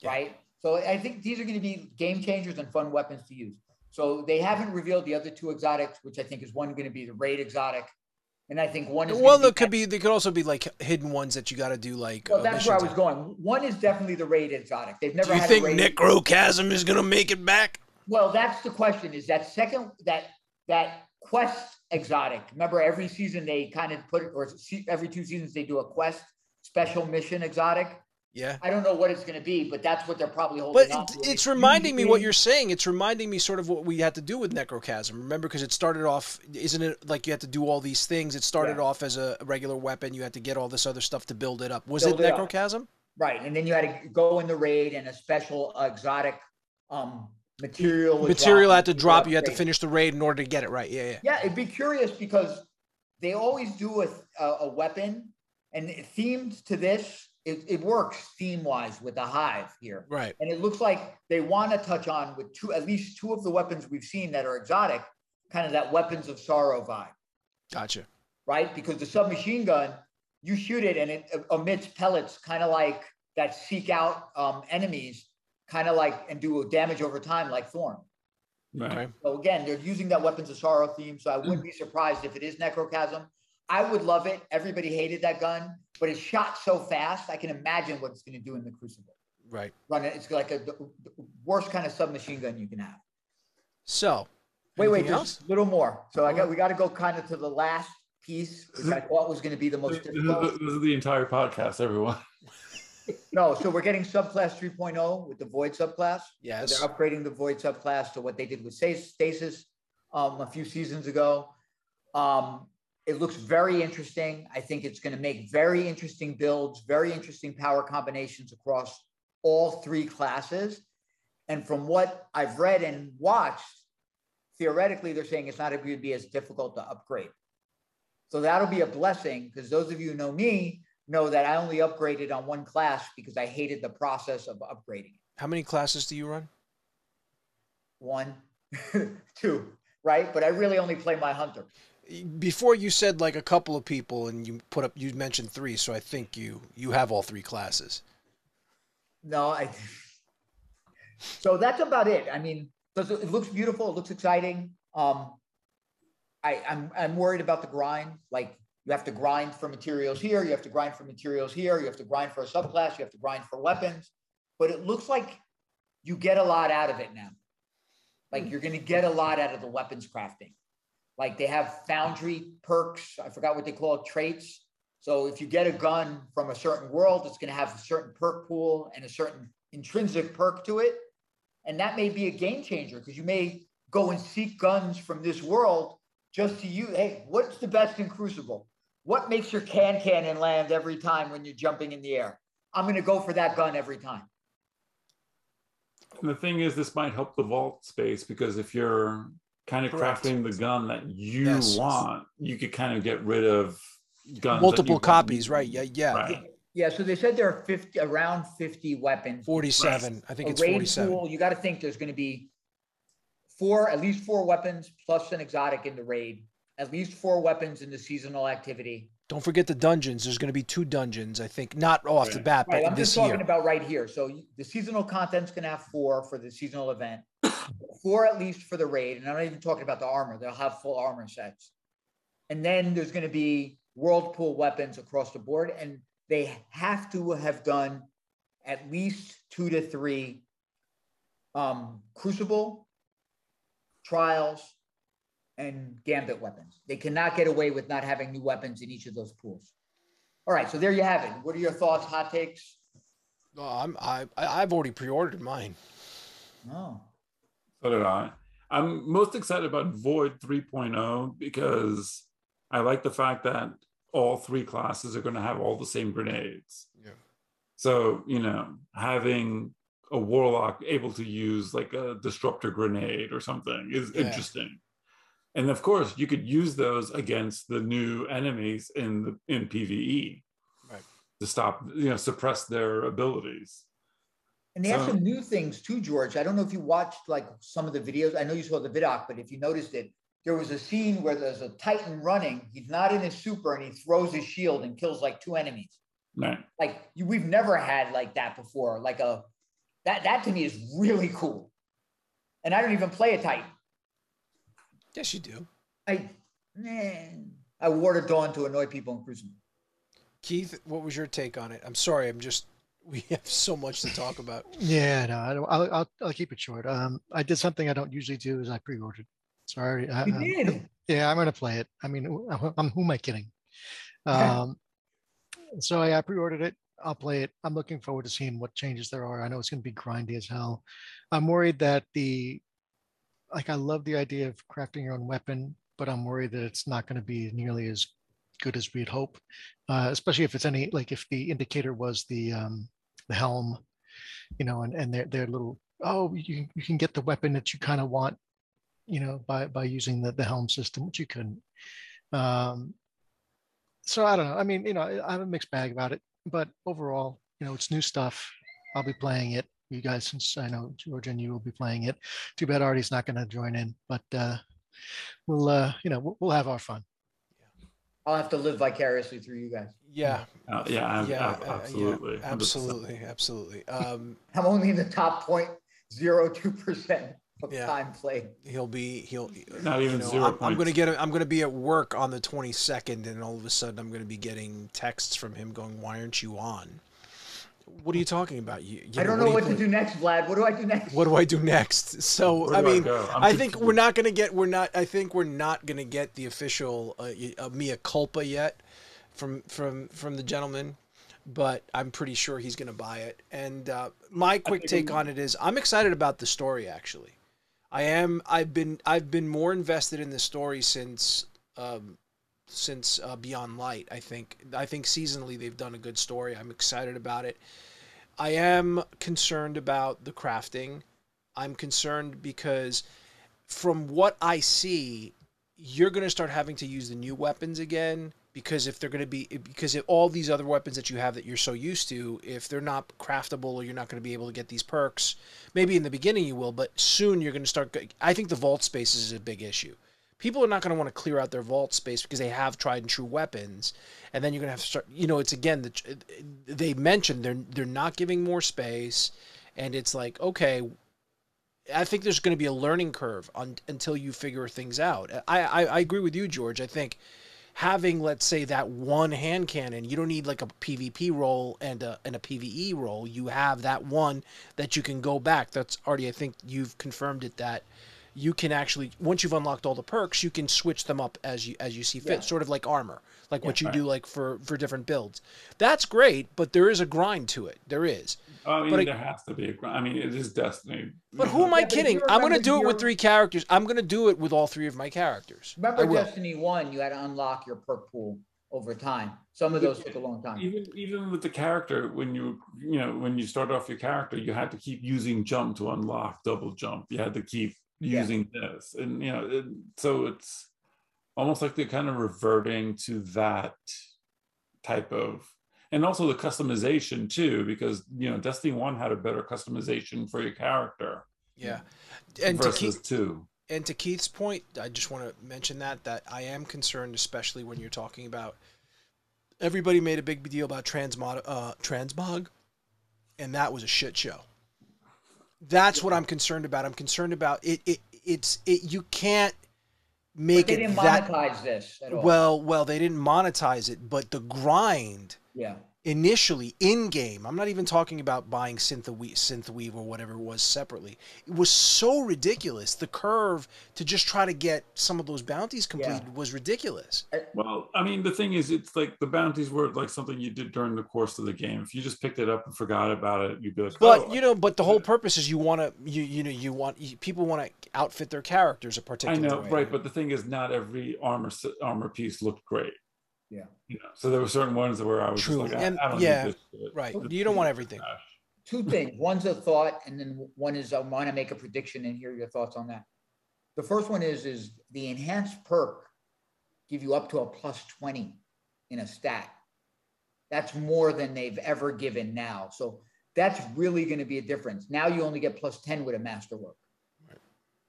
Speaker 1: Yeah.
Speaker 2: Right? So I think these are going to be game changers and fun weapons to use. So they haven't revealed the other two exotics, which I think is one going to be the raid exotic. And I think one is
Speaker 1: Well, there could be. There could also be like hidden ones that you got to do like.
Speaker 2: well, that's where I was going. One is definitely the raid exotic. They've never
Speaker 1: Do you
Speaker 2: had
Speaker 1: think
Speaker 2: a raid.
Speaker 1: Necrochasm is going to make it back?
Speaker 2: Well, that's the question. Is that second that that quest exotic? Remember, every season they kind of put it, or every two seasons they do a quest special mission exotic.
Speaker 1: Yeah.
Speaker 2: I don't know what it's going to be, but that's what they're probably holding
Speaker 1: But
Speaker 2: on
Speaker 1: it,
Speaker 2: to.
Speaker 1: it's reminding me what you're saying. It's reminding me sort of what we had to do with Necrochasm. Remember, because it started off, isn't it like you had to do all these things? It started
Speaker 2: Yeah.
Speaker 1: off as a regular weapon. You had to get all this other stuff to build it up. Was
Speaker 2: Build
Speaker 1: it
Speaker 2: it up.
Speaker 1: Necrochasm?
Speaker 2: right, and then you had to go in the raid, and a special uh, exotic um, material.
Speaker 1: Material had to drop. You had to finish the raid in order to get it right. Yeah, yeah.
Speaker 2: Yeah, it'd be curious because they always do a, a, a weapon, and it- themed to this, it, it works theme wise with the hive here.
Speaker 1: Right.
Speaker 2: And it looks like they want to touch on with two, at least two of the weapons we've seen that are exotic, kind of that weapons of sorrow vibe,
Speaker 1: Gotcha.
Speaker 2: right? Because the submachine gun, you shoot it and it emits pellets, kind of like that seek out um, enemies, kind of like and do damage over time, like Thorn.
Speaker 3: Right.
Speaker 2: So again, they're using that weapons of sorrow theme. So I wouldn't be surprised if it is necrochasm. I would love it. Everybody hated that gun, but it shot so fast. I can imagine what it's going to do in the Crucible.
Speaker 1: Right.
Speaker 2: Run it. It's like a the worst kind of submachine gun you can have.
Speaker 1: So.
Speaker 2: Wait, wait,
Speaker 1: just
Speaker 2: a little more. So I got we got to go kind of to the last piece, which I thought was going to be the most difficult.
Speaker 3: this is the entire podcast, everyone.
Speaker 2: No, so we're getting subclass 3.0 with the void subclass. So
Speaker 1: Yes.
Speaker 2: They're upgrading the void subclass to what they did with stasis um, a few seasons ago. Um, it looks very interesting. I think it's going to make very interesting builds, very interesting power combinations across all three classes. And from what I've read and watched, theoretically, they're saying it's not going to be as difficult to upgrade. So that'll be a blessing because those of you who know me know that I only upgraded on one class because I hated the process of upgrading.
Speaker 1: How many classes do you run?
Speaker 2: One, two, right? But I really only play my hunter.
Speaker 1: Before you said like a couple of people, and you put up. You mentioned three, so I think you you have all three classes.
Speaker 2: No, I. So that's about it. I mean, it, looks beautiful. It looks exciting. Um, I, I'm I'm worried about the grind. Like you have to grind for materials here. You have to grind for materials here. You have to grind for a subclass. You have to grind for weapons. But it looks like you get a lot out of it now. Like you're going to get a lot out of the weapons crafting. Like they have foundry perks. I forgot what they call it, traits. So if you get a gun from a certain world, it's going to have a certain perk pool and a certain intrinsic perk to it. And that may be a game changer because you may go and seek guns from this world just to you. Hey, what's the best in Crucible? What makes your can cannon land every time when you're jumping in the air? I'm going to go for that gun every time.
Speaker 3: And the thing is, this might help the vault space because if you're kind of
Speaker 1: Correct.
Speaker 3: crafting the gun that you
Speaker 1: Yes.
Speaker 3: want, you could kind of get rid of guns.
Speaker 1: Multiple
Speaker 3: you-
Speaker 1: copies, right? Yeah, yeah.
Speaker 3: Right.
Speaker 2: Yeah, so they said there are 50 around 50 weapons.
Speaker 1: 47. I think
Speaker 2: a
Speaker 1: it's
Speaker 2: raid
Speaker 1: 47.
Speaker 2: pool, you got to think there's going to be four, at least four weapons plus an exotic in the raid, at least four weapons in the seasonal activity.
Speaker 1: Don't forget the dungeons. There's going to be two dungeons, I think. Not off the
Speaker 3: Right.
Speaker 1: bat,
Speaker 2: Right,
Speaker 1: but
Speaker 2: I'm
Speaker 1: this
Speaker 2: just talking
Speaker 1: year.
Speaker 2: about right here. So the seasonal content's going to have four for the seasonal event, four at least for the raid, and I'm not even talking about the armor. They'll have full armor sets, and then there's going to be world pool weapons across the board, and they have to have done at least two to three um, crucible trials and gambit weapons. They cannot get away with not having new weapons in each of those pools. All right, so there you have it. What are your thoughts, hot takes?
Speaker 1: Oh, I'm, I, I've already pre-ordered mine.
Speaker 2: Oh,
Speaker 3: So did I. I'm most excited about Void 3.0 because I like the fact that all three classes are going to have all the same grenades.
Speaker 1: Yeah.
Speaker 3: So, you know, having a warlock able to use like a disruptor grenade or something is
Speaker 1: Yeah.
Speaker 3: interesting. And of course, you could use those against the new enemies in the in PvE.
Speaker 1: Right.
Speaker 3: To stop, you know, suppress their abilities.
Speaker 2: And they have
Speaker 3: So-
Speaker 2: some new things too, George. I don't know if you watched like some of the videos. I know you saw the vidoc, but if you noticed it, there was a scene where there's a Titan running. He's not in his super, and he throws his shield and kills like two enemies.
Speaker 3: Right.
Speaker 2: Like you, we've never had like that before. Like a that that to me is really cool. And I don't even play a Titan.
Speaker 1: Yes, you do.
Speaker 2: I man, I wore the dawn to annoy people in Crucible.
Speaker 1: Keith, what was your take on it? I'm sorry. I'm just, we have so much to talk about.
Speaker 4: Yeah, no, I don't, I'll, I'll, I'll keep it short. Um, I did something I don't usually do is I pre-ordered. Sorry. I,
Speaker 2: You did.
Speaker 4: Yeah, I'm gonna play it. I mean, who- I'm, who am I kidding? Um, so yeah, I pre-ordered it. I'll play it. I'm looking forward to seeing what changes there are. I know it's gonna be grindy as hell. I'm worried that the, like, I love the idea of crafting your own weapon, but I'm worried that it's not gonna be nearly as good as we'd hope. Uh, especially if it's any, like, if the indicator was the, um, the helm, you know, and, and their, their little, oh, you, you can get the weapon that you kind of want you know, by by using the the helm system, which you couldn't. Um, so I don't know. I mean, you know, I have a mixed bag about it, but overall, you know, it's new stuff. I'll be playing it. You guys, since I know George and you will be playing it. Too bad Artie's not going to join in, but uh, we'll, uh, you know, we'll, we'll have our fun.
Speaker 2: I'll have to live vicariously through you guys.
Speaker 1: Yeah.
Speaker 3: Uh, yeah, ab-
Speaker 1: Yeah.
Speaker 3: ab-
Speaker 1: uh, yeah,
Speaker 3: absolutely.
Speaker 1: absolutely. Absolutely. Um,
Speaker 2: I'm only in the top point zero two percent of
Speaker 1: Yeah.
Speaker 2: time played.
Speaker 1: he'll be, he'll,
Speaker 3: Not even
Speaker 1: know,
Speaker 3: zero
Speaker 1: I'm, I'm going to get, I'm going to be at work on the 22nd and all of a sudden I'm going to be getting texts from him going, why aren't you on? What are you talking about? You, you
Speaker 2: I don't know
Speaker 1: are you
Speaker 2: what to do next, Vlad. What do I do next?
Speaker 1: What do I do next? So
Speaker 3: Where
Speaker 1: I mean.
Speaker 3: I'm
Speaker 1: I think we're not gonna get we're not I think we're not gonna get the official uh, y- uh, mea culpa yet from from from the gentleman, but I'm pretty sure he's gonna buy it. And uh, my quick take on it is I'm excited about the story. Actually, I am. I've been I've been more invested in the story since. Um, since uh, Beyond Light, I think I think seasonally they've done a good story. I'm excited about it. I am concerned about the crafting. I'm concerned because from what I see, you're going to start having to use the new weapons again because if they're going to be because if all these other weapons that you have that you're so used to, if they're not craftable or you're not going to be able to get these perks, maybe in the beginning you will, but soon you're going to start I think the vault space is a big issue. People are not going to want to clear out their vault space because they have tried and true weapons, and then you're going to have to start. You know, it's again the they mentioned they're they're not giving more space, and it's like okay, I think there's going to be a learning curve on, until you figure things out. I, I I agree with you, George. I think having let's say that one hand cannon, you don't need like a PvP role and a and a PvE role. You have that one that you can go back. That's already I think you've confirmed it that you can actually once you've unlocked all the perks, you can switch them up as you as you see fit,
Speaker 2: Yeah.
Speaker 1: sort of like armor. like what you
Speaker 3: right.
Speaker 1: do like for for different builds. That's great, but there is a grind to it. There is.
Speaker 3: Oh, I mean,
Speaker 1: But I-
Speaker 3: there has to be a. gr- I mean, it is Destiny.
Speaker 1: But who am I
Speaker 2: Yeah,
Speaker 1: kidding? I'm gonna do it with three characters. I'm gonna do it with all three of my characters.
Speaker 2: Remember. Destiny One, you had to unlock your perk pool over time. Some of those took a long time.
Speaker 3: even even with the character when you you know when you start off your character you had to keep using jump to unlock double jump you had to keep
Speaker 2: Yeah.
Speaker 3: using this and you know it, so it's almost like they're kind of reverting to that type of and also the customization too because you know destiny 1 had a better customization for your character
Speaker 1: Yeah. And to
Speaker 3: versus
Speaker 1: keep
Speaker 3: 2
Speaker 1: and to Keith's point, I just want to mention that that I am concerned, especially when you're talking about everybody made a big deal about transmod uh, transmog, and that was a shit show. That's what I'm concerned about. I'm concerned about it. It it's it. You can't
Speaker 2: But
Speaker 1: make
Speaker 2: they
Speaker 1: it
Speaker 2: didn't
Speaker 1: that
Speaker 2: monetize this at all.
Speaker 1: well. Well, they didn't monetize it, but the grind
Speaker 2: yeah.
Speaker 1: Initially in game i'm not even talking about buying synthweave, synthweave or whatever it was separately it was so ridiculous. The curve to just try to get some of those bounties completed was ridiculous.
Speaker 3: Well i mean the thing is it's like the bounties were like something you did during the course of the game. If you just picked it up and forgot about it you'd be like
Speaker 1: but
Speaker 3: oh,
Speaker 1: you know but the whole purpose is you want to you you know you want you, people want to outfit their characters a particular I
Speaker 3: know,
Speaker 1: way.
Speaker 3: right? But the thing is, not every armor armor piece looked great.
Speaker 2: Yeah.
Speaker 3: You know, so there were certain ones where I was
Speaker 1: True.
Speaker 3: like, I,
Speaker 1: And-
Speaker 3: I don't
Speaker 1: yeah,
Speaker 3: need this shit.
Speaker 1: right.
Speaker 3: It's
Speaker 1: You don't want everything.
Speaker 3: trash.
Speaker 2: Two things. One's a thought, and then one is I want to make a prediction and hear your thoughts on that. The first one is is the enhanced perk give you up to a plus 20 in a stat. That's more than they've ever given now. So that's really going to be a difference. Now you only get plus 10 with a masterwork.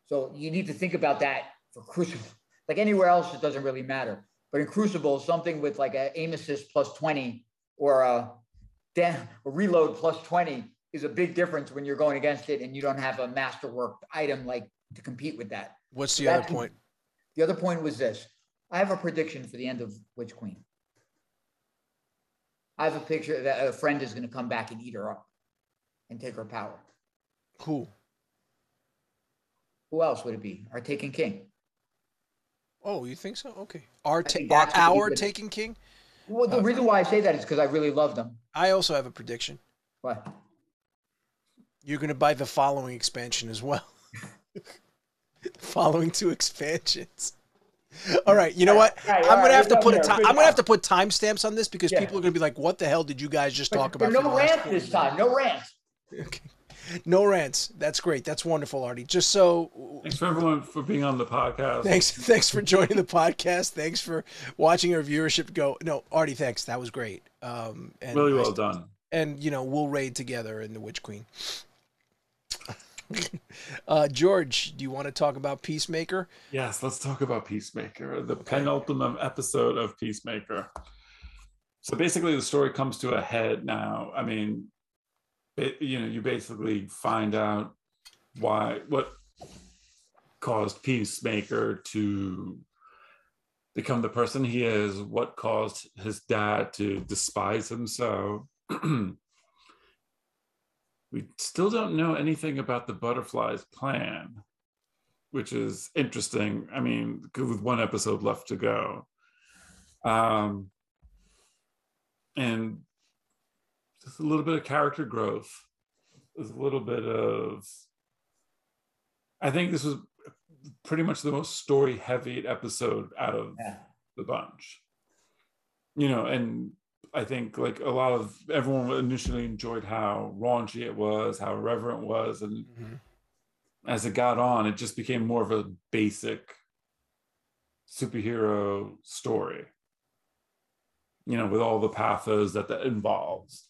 Speaker 2: So you need to think about that for Crucible. Like anywhere else, it doesn't really matter. But in Crucible, something with like a aim assist plus 20 or a, da- a reload plus 20 is a big difference when you're going against it and you don't have a masterwork item like to compete with that.
Speaker 1: what's the
Speaker 2: So
Speaker 1: other point
Speaker 2: The other point was this. I have a prediction for the end of Witch Queen. I have a picture that a friend is going to come back and eat her up and take her power.
Speaker 1: who
Speaker 2: Who else would it be? Our Taken King.
Speaker 1: Oh you think so okay our, ta- our
Speaker 2: that's what he
Speaker 1: our
Speaker 2: would-
Speaker 1: taken king
Speaker 2: Well, the
Speaker 1: Uh,
Speaker 2: reason why I say that is because I really love them.
Speaker 1: i also have a prediction
Speaker 2: But
Speaker 1: You're going to buy the following expansion as well. following two expansions. All right, you know what?
Speaker 2: All right, all
Speaker 1: I'm gonna
Speaker 2: right,
Speaker 1: have to
Speaker 2: we're
Speaker 1: put a time.
Speaker 2: here.
Speaker 1: I'm gonna have to put timestamps on this because
Speaker 2: Yeah.
Speaker 1: people are gonna be like, "What the hell did you guys just talk about?"
Speaker 2: no rant this time. No rant.
Speaker 1: Okay. No rants. That's great. That's wonderful, Artie. Just so
Speaker 3: Thanks for everyone for being on the podcast.
Speaker 1: thanks thanks for joining the podcast. Thanks for watching our viewership go. No, Artie, thanks. That was great. Um and
Speaker 3: Really
Speaker 1: I-
Speaker 3: well done.
Speaker 1: and you know, we'll raid together in the Witch Queen. uh George, do you want to talk about Peacemaker?
Speaker 3: Yes, let's talk about Peacemaker, the penultimate episode of Peacemaker. So basically, the story comes to a head now. I mean, it, you know, you basically find out why what caused Peacemaker to become the person he is, what caused his dad to despise him so. we still don't know anything about the butterfly's plan which is interesting. I mean, with one episode left to go. Um, and just a little bit of character growth. There's a little bit of, I think this was pretty much the most story heavy episode out of
Speaker 2: Yeah.
Speaker 3: the bunch. You know, and I think like a lot of everyone initially enjoyed how raunchy it was, how irreverent it was, and mm-hmm. as it got on, it just became more of a basic superhero story. You know, with all the pathos that that involves.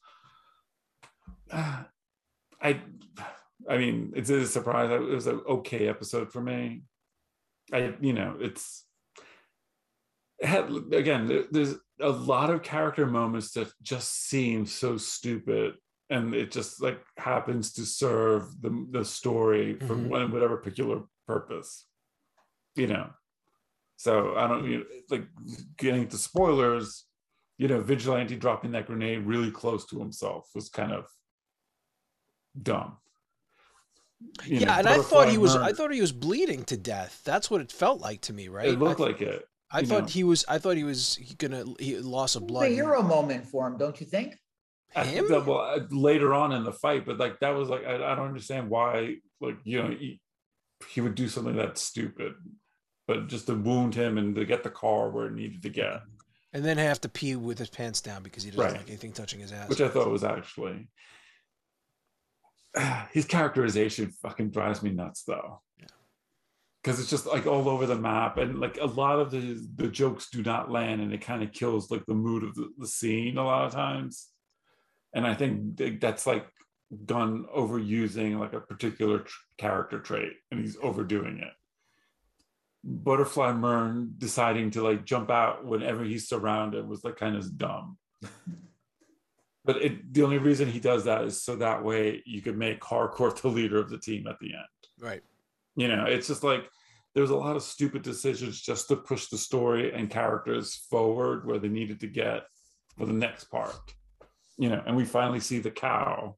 Speaker 3: Uh, I, I mean, it's a surprise. It was an okay episode for me. I, you know, it's it had again. There's a lot of character moments that just seem so stupid and it just like happens to serve the the story for
Speaker 1: Mhm.
Speaker 3: one whatever particular purpose you know so i don't you know, like getting to spoilers you know vigilante dropping that grenade really close to himself was kind of dumb You know,
Speaker 1: yeah, and I thought he
Speaker 3: butterfly
Speaker 1: was I thought he was bleeding to death. That's what it felt like to me, right?
Speaker 3: it looked
Speaker 1: I-
Speaker 3: like it
Speaker 1: I thought
Speaker 3: know.
Speaker 1: he was. I thought he was gonna. He lost
Speaker 2: a
Speaker 1: blood.
Speaker 2: a hero moment for him, don't you think?
Speaker 1: Him?
Speaker 3: that, well, uh, later on in the fight, but like that was like I, I don't understand why like you know he, he would do something that stupid, but just to wound him and to get the car where it needed to get,
Speaker 1: and then have to pee with his pants down because he doesn't
Speaker 3: Right.
Speaker 1: like anything touching his ass.
Speaker 3: which I thought was actually his characterization fucking drives me nuts though.
Speaker 1: Yeah.
Speaker 3: Because it's just like all over the map, and like a lot of the the jokes do not land, and it kind of kills like the mood of the, the scene a lot of times. And I think that's like gone overusing like a particular tr- character trait, and he's overdoing it. Butterfly Murn deciding to like jump out whenever he's surrounded was like kind of dumb. But it, the only reason he does that is so that way you could make Harcourt the leader of the team at the end.
Speaker 1: right.
Speaker 3: You know, it's just like there's a lot of stupid decisions just to push the story and characters forward where they needed to get for the next part. You know, and we finally see the cow.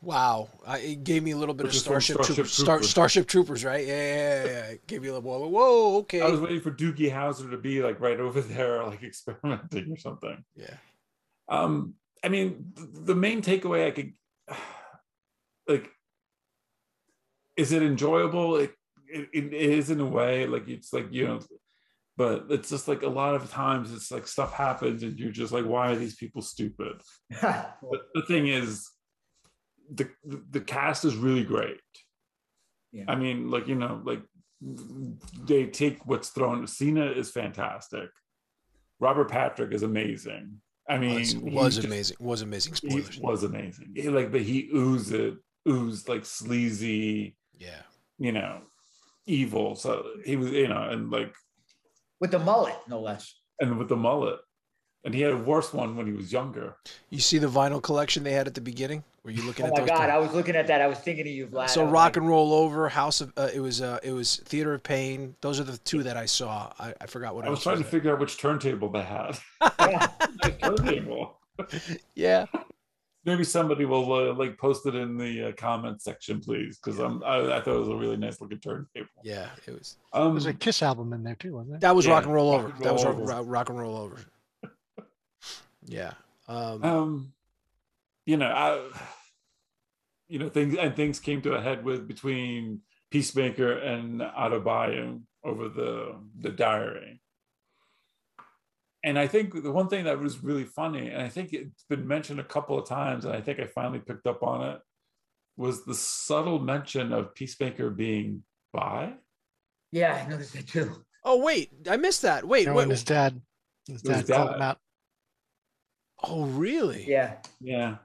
Speaker 1: Wow. I, it gave me a little bit
Speaker 3: Which
Speaker 1: of Starship,
Speaker 3: Starship
Speaker 1: Troopers. Star, Starship Troopers, right? Yeah, yeah, yeah. yeah. It gave you a little. Whoa, whoa okay.
Speaker 3: I was waiting for Doogie Howser to be like right over there, like experimenting or something.
Speaker 1: yeah.
Speaker 3: Um, I mean, the main takeaway I could like is it enjoyable? It, it, it is in a way, like it's like you know, but it's just like a lot of times it's like stuff happens and you're just like, why are these people stupid? But the thing is, the the, cast is really great.
Speaker 2: Yeah.
Speaker 3: I mean, like you know, like they take what's thrown. Cena is fantastic. Robert Patrick is amazing. I oh, mean,
Speaker 1: Was, was
Speaker 3: just-
Speaker 1: amazing. Was amazing.
Speaker 3: he
Speaker 1: Spoilers.
Speaker 3: was amazing. He, like, but he oozed oozed like sleazy,
Speaker 1: Yeah.
Speaker 3: you know, evil. So he was, you know, and like,
Speaker 2: With the mullet, no less.
Speaker 3: and with the mullet, and he had a worse one when he was younger.
Speaker 1: You see the vinyl collection they had at the beginning? Were you looking
Speaker 2: Oh
Speaker 1: at
Speaker 2: my
Speaker 1: those?
Speaker 2: God,
Speaker 1: things?
Speaker 2: I was looking at that. I was thinking of you, Vlad.
Speaker 1: so rock
Speaker 2: like,
Speaker 1: and roll over house of uh, it was uh it was theater of pain those are the two that i saw i, I forgot what
Speaker 3: I was
Speaker 1: else
Speaker 3: trying to
Speaker 1: there.
Speaker 3: figure out which turntable they had. Turntable.
Speaker 1: yeah
Speaker 3: Maybe somebody will uh, like post it in the uh, comment section, please, because I'm I, I thought it was a really nice looking turntable.
Speaker 1: yeah it was
Speaker 3: Um,
Speaker 4: There's a Kiss album in there too, wasn't there?
Speaker 1: that was
Speaker 3: Yeah,
Speaker 1: rock and roll
Speaker 3: Rock
Speaker 1: over
Speaker 3: and
Speaker 1: that was
Speaker 3: Roll
Speaker 1: rock,
Speaker 3: Over.
Speaker 1: rock, rock and roll over yeah um,
Speaker 3: um you know i you know things and things came to a head with between peacemaker and Adebayo over the the diary and i think the one thing that was really funny and i think it's been mentioned a couple of times and i think i finally picked up on it was the subtle mention of peacemaker being bi
Speaker 2: Yeah, I noticed that too.
Speaker 1: oh wait i missed that wait
Speaker 4: No,
Speaker 1: wait
Speaker 4: and his dad, his
Speaker 3: It was
Speaker 4: dad called
Speaker 3: dad.
Speaker 4: him out.
Speaker 1: oh really
Speaker 2: Yeah.
Speaker 3: yeah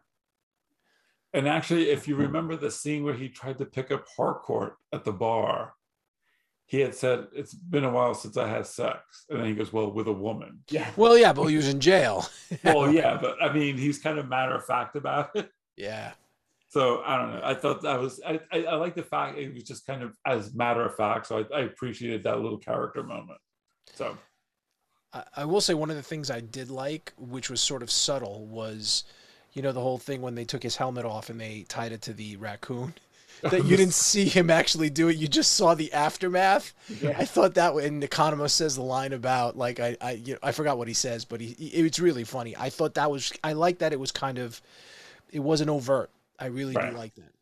Speaker 3: and actually if you remember the scene where he tried to pick up harcourt at the bar he had said it's been a while since i had sex. And then he goes well with a woman.
Speaker 2: Yeah.
Speaker 1: well yeah but he was in jail.
Speaker 3: Well yeah but i mean he's kind of matter of fact about it.
Speaker 1: Yeah.
Speaker 3: So i don't know. I thought that was i i, I like the fact it was just kind of as matter of fact so I, I appreciated that little character moment. So.
Speaker 1: I, I will say one of the things I did like, which was sort of subtle, was you know the whole thing when they took his helmet off and they tied it to the raccoon. That you didn't see him actually do it; you just saw the aftermath. I thought that, and Economos says the line about like I I you know, I forgot what he says, but he, he it's really funny. I thought that was I like that it was kind of it wasn't overt. I really
Speaker 3: Right.
Speaker 1: do like that.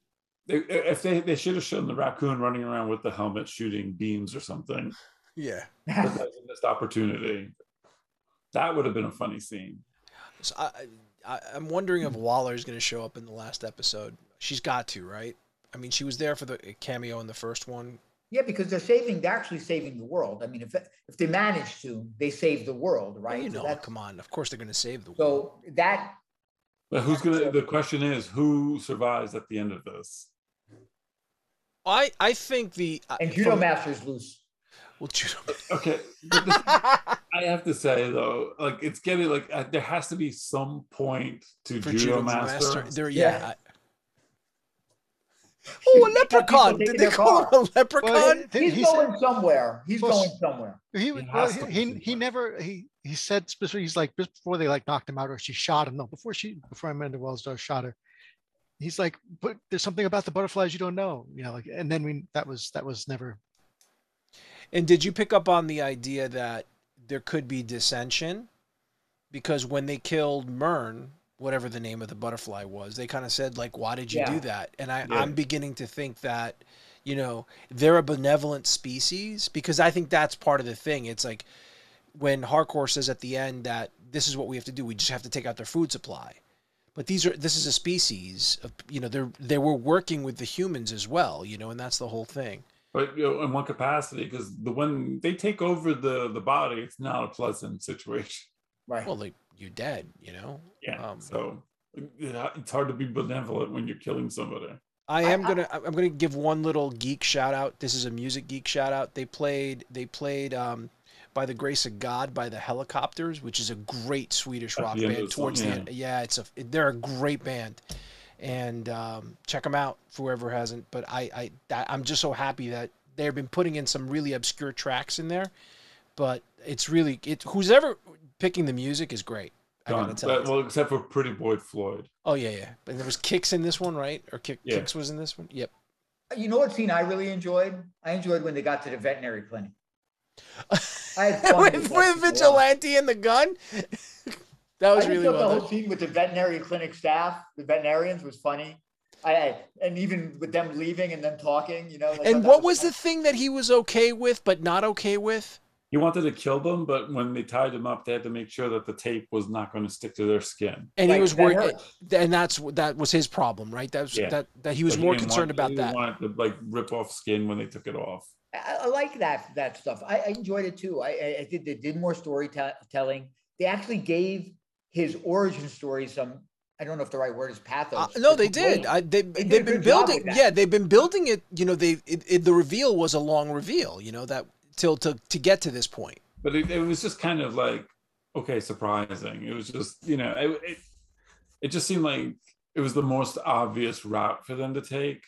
Speaker 3: they, if they they should have shown the raccoon running around with the helmet shooting beams or something
Speaker 1: Yeah.
Speaker 3: that was a missed opportunity that would have been a funny scene
Speaker 1: So I, I I'm wondering if Waller's going to show up in the last episode. She's got to, right? I mean, she was there for the cameo in the first one.
Speaker 2: Yeah, because they're saving, they're actually saving the world. I mean, if if they manage to, they save the world,
Speaker 1: Well,
Speaker 2: right?
Speaker 1: you know,
Speaker 2: that's-
Speaker 1: come on. Of course, they're going to save the world.
Speaker 2: So that
Speaker 3: but who's gonna the question is who survives at the end of this
Speaker 1: I I think the uh,
Speaker 2: and Judo
Speaker 1: from-
Speaker 2: Master's loose.
Speaker 1: Well, judo.
Speaker 3: okay but this- i have to say though like it's getting like uh, there has to be some point to
Speaker 1: for
Speaker 3: judo,
Speaker 1: judo
Speaker 3: master,
Speaker 1: master. There, yeah.
Speaker 2: Yeah.
Speaker 1: I- oh, a leprechaun! Did they call
Speaker 2: car.
Speaker 1: him a leprechaun?
Speaker 4: Well, he-
Speaker 2: He's
Speaker 4: he
Speaker 2: going somewhere. He's
Speaker 4: Well,
Speaker 2: going somewhere.
Speaker 4: He,
Speaker 3: He
Speaker 4: well, he, he never he he said specifically he's like just before they like knocked him out or she shot him no before she before Amanda Wells does shot her he's like but there's something about the butterflies you don't know you know like and then we that was that was never
Speaker 1: And did you pick up on the idea that there could be dissension? Because when they killed Murn, whatever the name of the butterfly was, they kind of said like, "Why did you
Speaker 2: Yeah.
Speaker 1: do that?" And I,
Speaker 3: Yeah.
Speaker 1: I'm beginning to think that, you know, they're a benevolent species because I think that's part of the thing. It's like when Harcourt says at the end that this is what we have to do. We just have to take out their food supply. But these are this is a species of you know they're they were working with the humans as well, you know, and that's the whole thing.
Speaker 3: But you know, in one capacity, because the when they take over the the body, it's not a pleasant situation.
Speaker 2: Right.
Speaker 1: Well, like you're dead, you know.
Speaker 3: Yeah.
Speaker 1: Um,
Speaker 3: so it's hard to be benevolent when you're killing somebody.
Speaker 1: I
Speaker 2: I-
Speaker 1: am
Speaker 2: I-
Speaker 1: gonna I'm gonna give one little geek shout out. This is a music geek shout out. They played they played um, by the grace of God by the Hellacopters, which is a great Swedish rock band.
Speaker 3: of the song,
Speaker 1: Towards the
Speaker 3: yeah.
Speaker 1: end, yeah, it's a they're a great band, and um, check them out for whoever hasn't. But I I I'm just so happy that they've been putting in some really obscure tracks in there, but it's really it. Who's ever picking the music is great. I gotta tell
Speaker 3: But-
Speaker 1: you.
Speaker 3: well, except for Pretty Boy Floyd.
Speaker 1: Oh yeah, yeah. But there was Kix in this one, right? Or kick,
Speaker 3: Yeah.
Speaker 1: Kix was in this one. Yep.
Speaker 2: You know what scene I really enjoyed? I enjoyed when they got to the veterinary clinic. I had fun
Speaker 1: with,
Speaker 2: with
Speaker 1: with
Speaker 2: scene a lot.
Speaker 1: vigilante and the gun. That was
Speaker 2: I
Speaker 1: really
Speaker 2: just thought
Speaker 1: well
Speaker 2: the
Speaker 1: done.
Speaker 2: whole scene with the veterinary clinic staff, the veterinarians, was funny. I, I and even with them leaving and them talking, you know. I thought
Speaker 1: And what was
Speaker 2: fun.
Speaker 1: the thing that he was okay with but not okay with?
Speaker 3: He wanted to kill them, but when they tied them up, they had to make sure that the tape was not going to stick to their skin.
Speaker 1: And he was worried, and that's that was his problem, right? That was
Speaker 3: Yeah.
Speaker 1: that that he was
Speaker 3: Like,
Speaker 1: more
Speaker 3: didn't
Speaker 1: concerned
Speaker 3: want-
Speaker 1: about
Speaker 3: he
Speaker 1: that.
Speaker 3: didn't to like rip off skin when they took it off.
Speaker 2: I, I like that that stuff. I, I enjoyed it too. I, I, I did they did more storytelling. They actually gave his origin story some. I don't know if the right word is pathos.
Speaker 1: Uh, no, they did. I, they
Speaker 2: did
Speaker 1: they've been building. Yeah, they've been building it. You know, they it, it, the reveal was a long reveal. You know that till to to get to this point.
Speaker 3: But it, it was just kind of like okay, surprising. It was just you know it, it it just seemed like it was the most obvious route for them to take.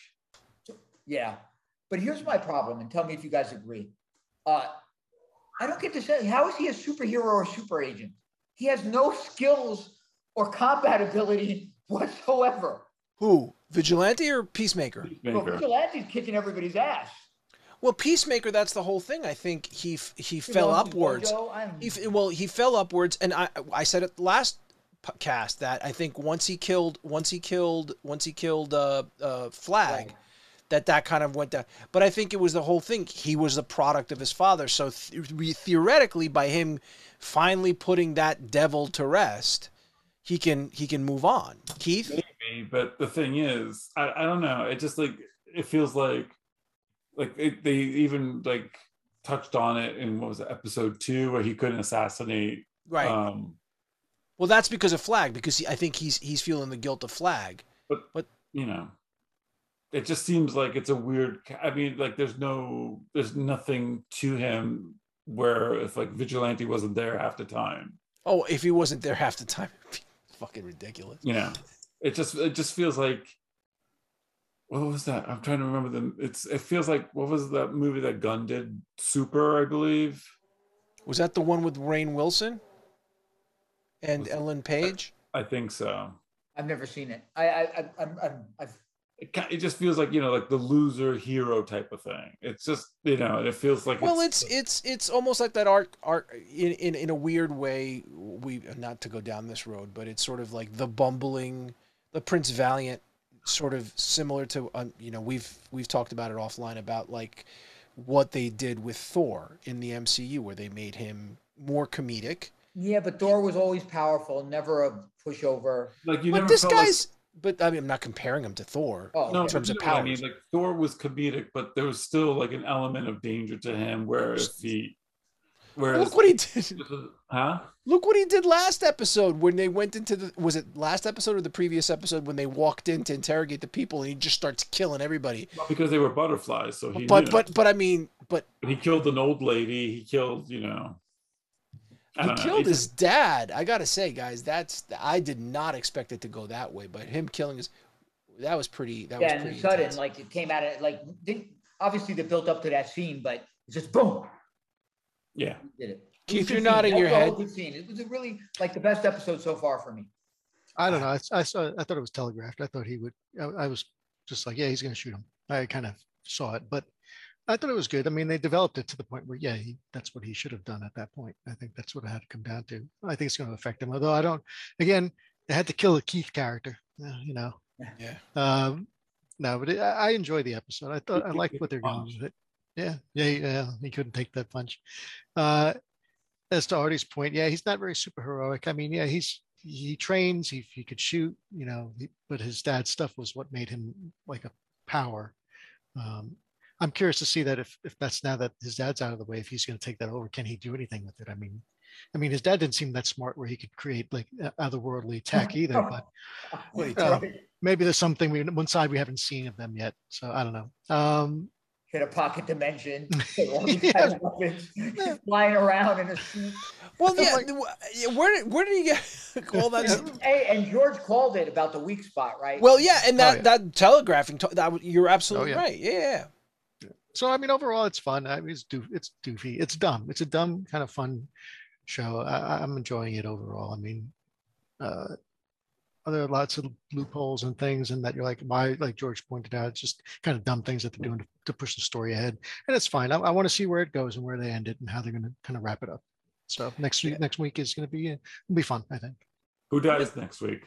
Speaker 2: Yeah. But here's my problem, and tell me if you guys agree. Uh, I don't get to say how is he a superhero or super agent? He has no skills or combat ability whatsoever.
Speaker 1: Who vigilante or peacemaker?
Speaker 2: Well, Vigilante's kicking everybody's ass.
Speaker 1: Well, peacemaker. That's the whole thing. I think he f- he
Speaker 2: He
Speaker 1: fell
Speaker 2: lost
Speaker 1: upwards.
Speaker 2: mojo. I don't
Speaker 1: He, f- well, he fell upwards, and I I said it last cast that I think once he killed once he killed once he killed uh, uh, Flag,
Speaker 2: Flag.
Speaker 1: that that kind of went down. But I think it was the whole thing. He was the product of his father, so th- we- theoretically, by him finally putting that devil to rest, he can he can move on. Keith,
Speaker 3: Maybe, but the thing is, I, I don't know. It just like it feels like like it, they even like touched on it in what was it, episode two where he couldn't assassinate
Speaker 1: right?
Speaker 3: um
Speaker 1: well, that's because of Flag, because he, I think he's he's feeling the guilt of Flag.
Speaker 3: But but you know it just seems like it's a weird i mean like there's no there's nothing to him where if like vigilante wasn't there half the time.
Speaker 1: Oh, if he wasn't there half the time, it'd be fucking ridiculous.
Speaker 3: you know it just it just feels like what was that? I'm trying to remember them it's it feels like what was that movie that gunn did? Super i believe?
Speaker 1: Was that the one with Rainn Wilson? And
Speaker 3: Was
Speaker 1: Ellen Page?
Speaker 3: i think so.
Speaker 2: I've never seen it. I, I, I I'm, I'm, I've,
Speaker 3: it, it just feels like you know like the loser hero type of thing it's just you know it feels like
Speaker 1: Well, it's it's it's almost like that art art in, in in a weird way. We not to go down this road, but it's sort of like the bumbling, the Prince Valiant, sort of similar to um, you know we've we've talked about it offline about like what they did with Thor in the MCU, where they made him more comedic.
Speaker 2: yeah, but Thor was always powerful, never a pushover.
Speaker 3: like you
Speaker 1: but
Speaker 3: never
Speaker 1: this
Speaker 3: felt like-
Speaker 1: guy's. But I mean, I'm not comparing him to Thor.
Speaker 2: Oh,
Speaker 3: no,
Speaker 2: okay.
Speaker 1: terms of
Speaker 3: power. I mean, like Thor was comedic, but there was still like an element of danger to him. Whereas he, whereas
Speaker 1: Look what he did.
Speaker 3: huh?
Speaker 1: Look what he did last episode when they went into the was it last episode or the previous episode when they walked in to interrogate the people and he just starts killing everybody.
Speaker 3: Well, because they were butterflies, so he
Speaker 1: But
Speaker 3: knew.
Speaker 1: but but I mean, but
Speaker 3: he killed an old lady. He killed, you know. I
Speaker 1: he
Speaker 3: know.
Speaker 1: killed
Speaker 3: He
Speaker 1: his dad. I gotta say, guys, that's I did not expect it to go that way. But him killing his that was pretty. That
Speaker 2: yeah,
Speaker 1: was
Speaker 2: and
Speaker 1: pretty
Speaker 2: sudden,
Speaker 1: intense.
Speaker 2: like it came out of like they, obviously they built up to that scene, but it's just boom,
Speaker 3: Yeah,
Speaker 2: did it. It
Speaker 1: Keith, you're nodding your
Speaker 2: That was a
Speaker 1: head.
Speaker 2: Good scene. It was a really like the best episode so far for me.
Speaker 4: I don't know. I, I saw. I thought it was telegraphed. I thought he would. I, I was just like, yeah, he's going to shoot him. I kind of saw it, but I thought it was good. I mean, they developed it to the point where, yeah, he, that's what he should have done at that point. I think that's what it had to come down to. I think it's going to affect him. Although I don't, again, they had to kill the Keith character, uh, you know.
Speaker 1: Yeah.
Speaker 4: Um, no, but it, I enjoy the episode. I thought I liked what they're
Speaker 3: punch.
Speaker 4: with it. Yeah, yeah, yeah. He couldn't take that punch. Uh, as to Artie's point, yeah, he's not very super heroic. I mean, yeah, he's he trains, he he could shoot, you know, he, but his dad's stuff was what made him like a power. Um, I'm curious to see that if if that's now that his dad's out of the way, if he's going to take that over, can he do anything with it? I mean, I mean, his dad didn't seem that smart where he could create like otherworldly tech either, but
Speaker 1: Wait,
Speaker 4: uh, maybe there's something we one side we haven't seen of them yet. So I don't know. Um,
Speaker 2: Hit a pocket dimension. all
Speaker 4: Yeah.
Speaker 2: kind of weapons, just flying around in a suit.
Speaker 1: Well, yeah.
Speaker 4: like-
Speaker 1: Where did where did he get all that?
Speaker 2: And, hey, and George called it about the weak spot, right?
Speaker 1: Well, yeah, and that
Speaker 4: Oh, yeah.
Speaker 1: that telegraphing that you're absolutely
Speaker 4: Oh, yeah.
Speaker 1: right. Yeah, yeah.
Speaker 4: So I mean, overall, it's fun. I mean, it's doof, it's doofy, it's dumb. It's a dumb kind of fun show. I, I- I'm enjoying it overall. I mean, uh, there are lots of loopholes and things, and that you're like, why? Like George pointed out, it's just kind of dumb things that they're doing to, to push the story ahead, and it's fine. I, I want to see where it goes and where they end it and how they're going to kind of wrap it up. So next week, next week is going to be uh, it'll be fun. I think.
Speaker 3: Who dies next week?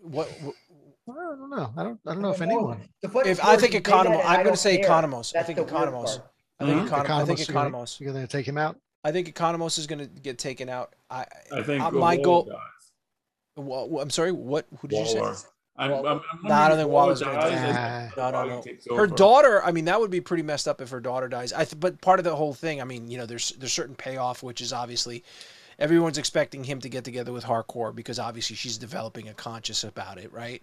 Speaker 1: What, what
Speaker 4: I don't know. I don't. I don't know if anyone.
Speaker 1: If I think
Speaker 2: you
Speaker 1: Economos,
Speaker 2: I
Speaker 1: I'm going to say
Speaker 2: care.
Speaker 1: Economos. I think
Speaker 2: the
Speaker 1: Economos. I think
Speaker 3: Mhm.
Speaker 1: Economos. I think
Speaker 4: Economos, you're gonna- going to take him out.
Speaker 1: I think Economos is going to get taken out. I,
Speaker 3: I think
Speaker 1: uh, my goal.
Speaker 3: dies.
Speaker 1: Wha- wha- I'm sorry. What? Who did you say?
Speaker 3: I'm, I'm, I'm
Speaker 1: No, I don't
Speaker 3: wondering
Speaker 1: think
Speaker 3: if
Speaker 1: Waller's gonna
Speaker 4: die.
Speaker 1: No, no, no. Her
Speaker 3: over.
Speaker 1: daughter. I mean, that would be pretty messed up if her daughter dies. I. Th- but part of the whole thing. I mean, you know, there's there's certain payoff, which is obviously everyone's expecting him to get together with Harcourt because obviously she's developing a conscious about it, right?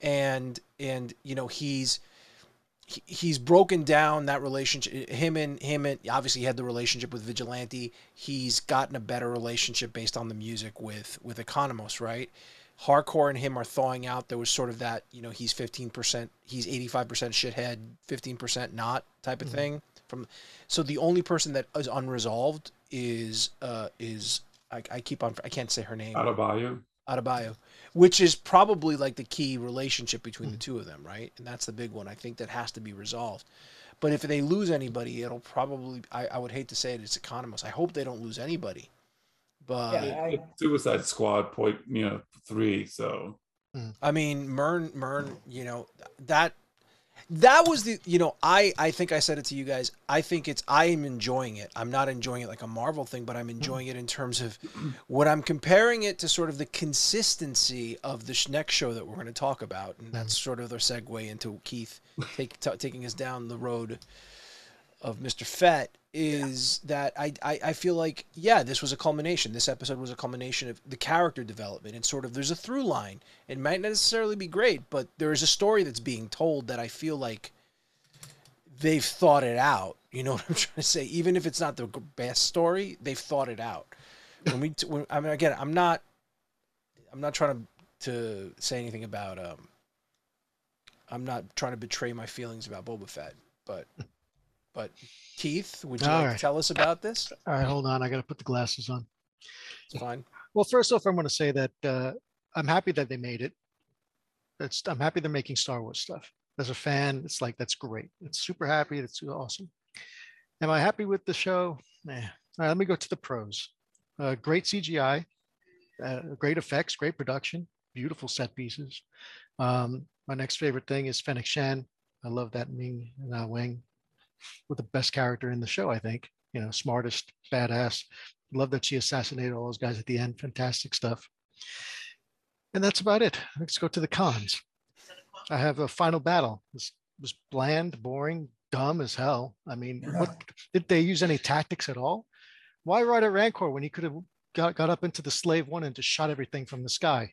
Speaker 1: And and you know he's he- he's broken down that relationship. Him and him and obviously he had the relationship with Vigilante. He's gotten a better relationship based on the music with with Economos, right? Harcourt and him are thawing out. There was sort of that, you know, he's 15%, he's 85% shithead, 15% not type of
Speaker 4: Mhm.
Speaker 1: thing. From so the only person that is unresolved is uh is I, I keep on I can't say her name.
Speaker 3: Adebayo.
Speaker 1: Adebayo, which is probably like the key relationship between the mm-hmm. two of them, right? And that's the big one. I think that has to be resolved. But if they lose anybody, it'll probably. I, I would hate to say it. It's Economos. I hope they don't lose anybody. But
Speaker 2: Yeah. I-
Speaker 3: It's Suicide Squad point, you know, three. So mm.
Speaker 1: I mean, Murn, Murn, you know that that was the you know I I think I said it to you guys. I think it's I am enjoying it. I'm not enjoying it like a Marvel thing, but I'm hmm. enjoying it in terms of what I'm comparing it to sort of the consistency of this next show that we're going to talk about, and that's hmm. sort of the segue into Keith take, t- taking us down the road of Mr. Fett is that I, I I feel like yeah this was a culmination. This episode was a culmination of the character development and sort of there's a through line. It might not necessarily be great but there is a story that's being told that I feel like they've thought it out. You know what I'm trying to say? Even if it's not the best story they've thought it out. When we t- when, I mean again I'm not I'm not trying to to say anything about um I'm not trying to betray my feelings about Boba Fett but but Keith, would you
Speaker 4: All
Speaker 1: like
Speaker 4: right.
Speaker 1: to tell us about this?
Speaker 4: All right, hold on. I got to put the glasses on.
Speaker 1: It's fine.
Speaker 4: Well, first off, I'm going to say that uh, I'm happy that they made it. That's I'm happy they're making Star Wars stuff. As a fan, it's like that's great. It's super happy. It's awesome. Am I happy with the show? Nah. All right, let me go to the pros. Uh, great CGI, uh, great effects, great production, beautiful set pieces. Um, my next favorite thing is Fennec Shan. I love that Ming uh, Wing with the best character in the show. I think you know, smartest, badass. Love that she assassinated all those guys at the end. Fantastic stuff. And that's about it. Let's go to the cons. I have a final battle. This was bland, boring, dumb as hell. I mean, what did they use any tactics at all? Why ride a Rancor when he could have got, got up into the slave one and just shot everything from the sky?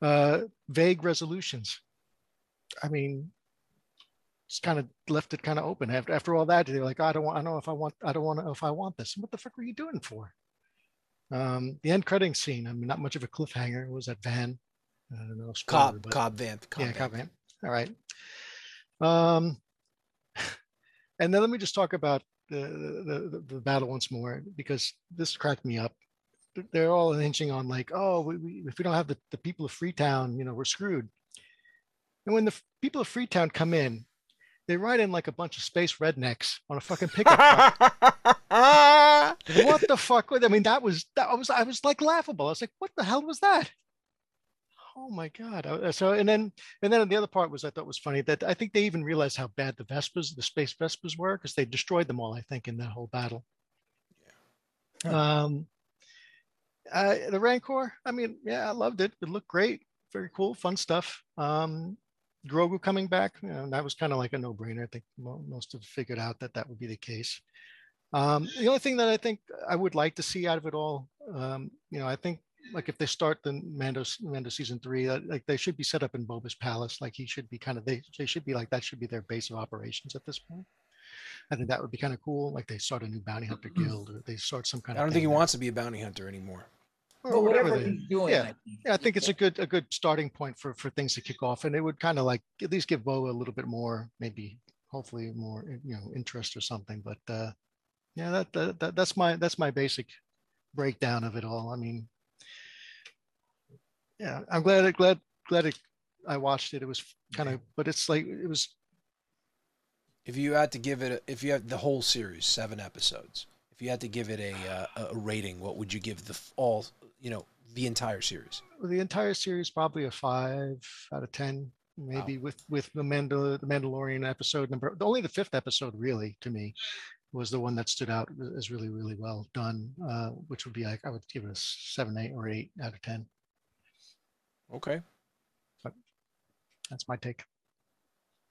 Speaker 4: Uh, vague resolutions. I mean, just kind of left it kind of open. After after all that, they're like, I don't want, I don't know if I want, I don't want to know if I want this. What the fuck were you doing for? Um, the end credit scene. I mean, not much of a cliffhanger. It was that van. I don't know. spoiler,
Speaker 1: Cobb,
Speaker 4: but-
Speaker 1: Cobb Vanth.
Speaker 4: Yeah,
Speaker 1: Van.
Speaker 4: Cobb Vanth. All right. Um, and then let me just talk about the, the, the, the battle once more because this cracked me up. They're all hinging on like, oh, we, we, if we don't have the, the people of Freetown, you know, we're screwed. And when the people of Freetown come in, they ride in like a bunch of space rednecks on a fucking pickup truck. what the fuck? I mean, that was that was I was like laughable. I was like, what the hell was that? Oh my god! So and then and then the other part was I thought was funny that I think they even realized how bad the Vespas, the space Vespas were, because they destroyed them all. I think in that whole battle. Yeah. Um, uh, the Rancor. I mean, yeah, I loved it. It looked great. Very cool, fun stuff. Um, Grogu coming back, you know, that was kind of like a no-brainer. I think most have figured out that that would be the case. Um, the only thing that I think I would like to see out of it all, um, you know, I think like if they start the Mando Mando season three, uh, like they should be set up in Boba's palace. Like he should be kind of they they should be like that should be their base of operations at this point. I think that would be kind of cool. Like they start a new bounty hunter guild, or they start some kind
Speaker 1: I don't think he wants to be a bounty hunter anymore.
Speaker 2: Or whatever, whatever he's doing.
Speaker 4: Yeah, I think. yeah, I think it's a good a good starting point for for things to kick off, and it would kind of like at least give Bo a little bit more, maybe hopefully more you know interest or something. But uh, yeah, that, that, that that's my that's my basic breakdown of it all. I mean, yeah, I'm glad glad glad it, I watched it. It was kind of, but it's like it was.
Speaker 1: If you had to give it, a, if you had the whole series, seven episodes, if you had to give it a uh, a rating, what would you give the all? You know, the entire series.
Speaker 4: The entire series probably a five out of ten, maybe wow. with with the Mandal the Mandalorian episode number. Only the fifth episode, really, to me, was the one that stood out as really really well done, uh, which would be like I would give it a seven, eight, or eight out of ten.
Speaker 1: Okay.
Speaker 4: But that's my take.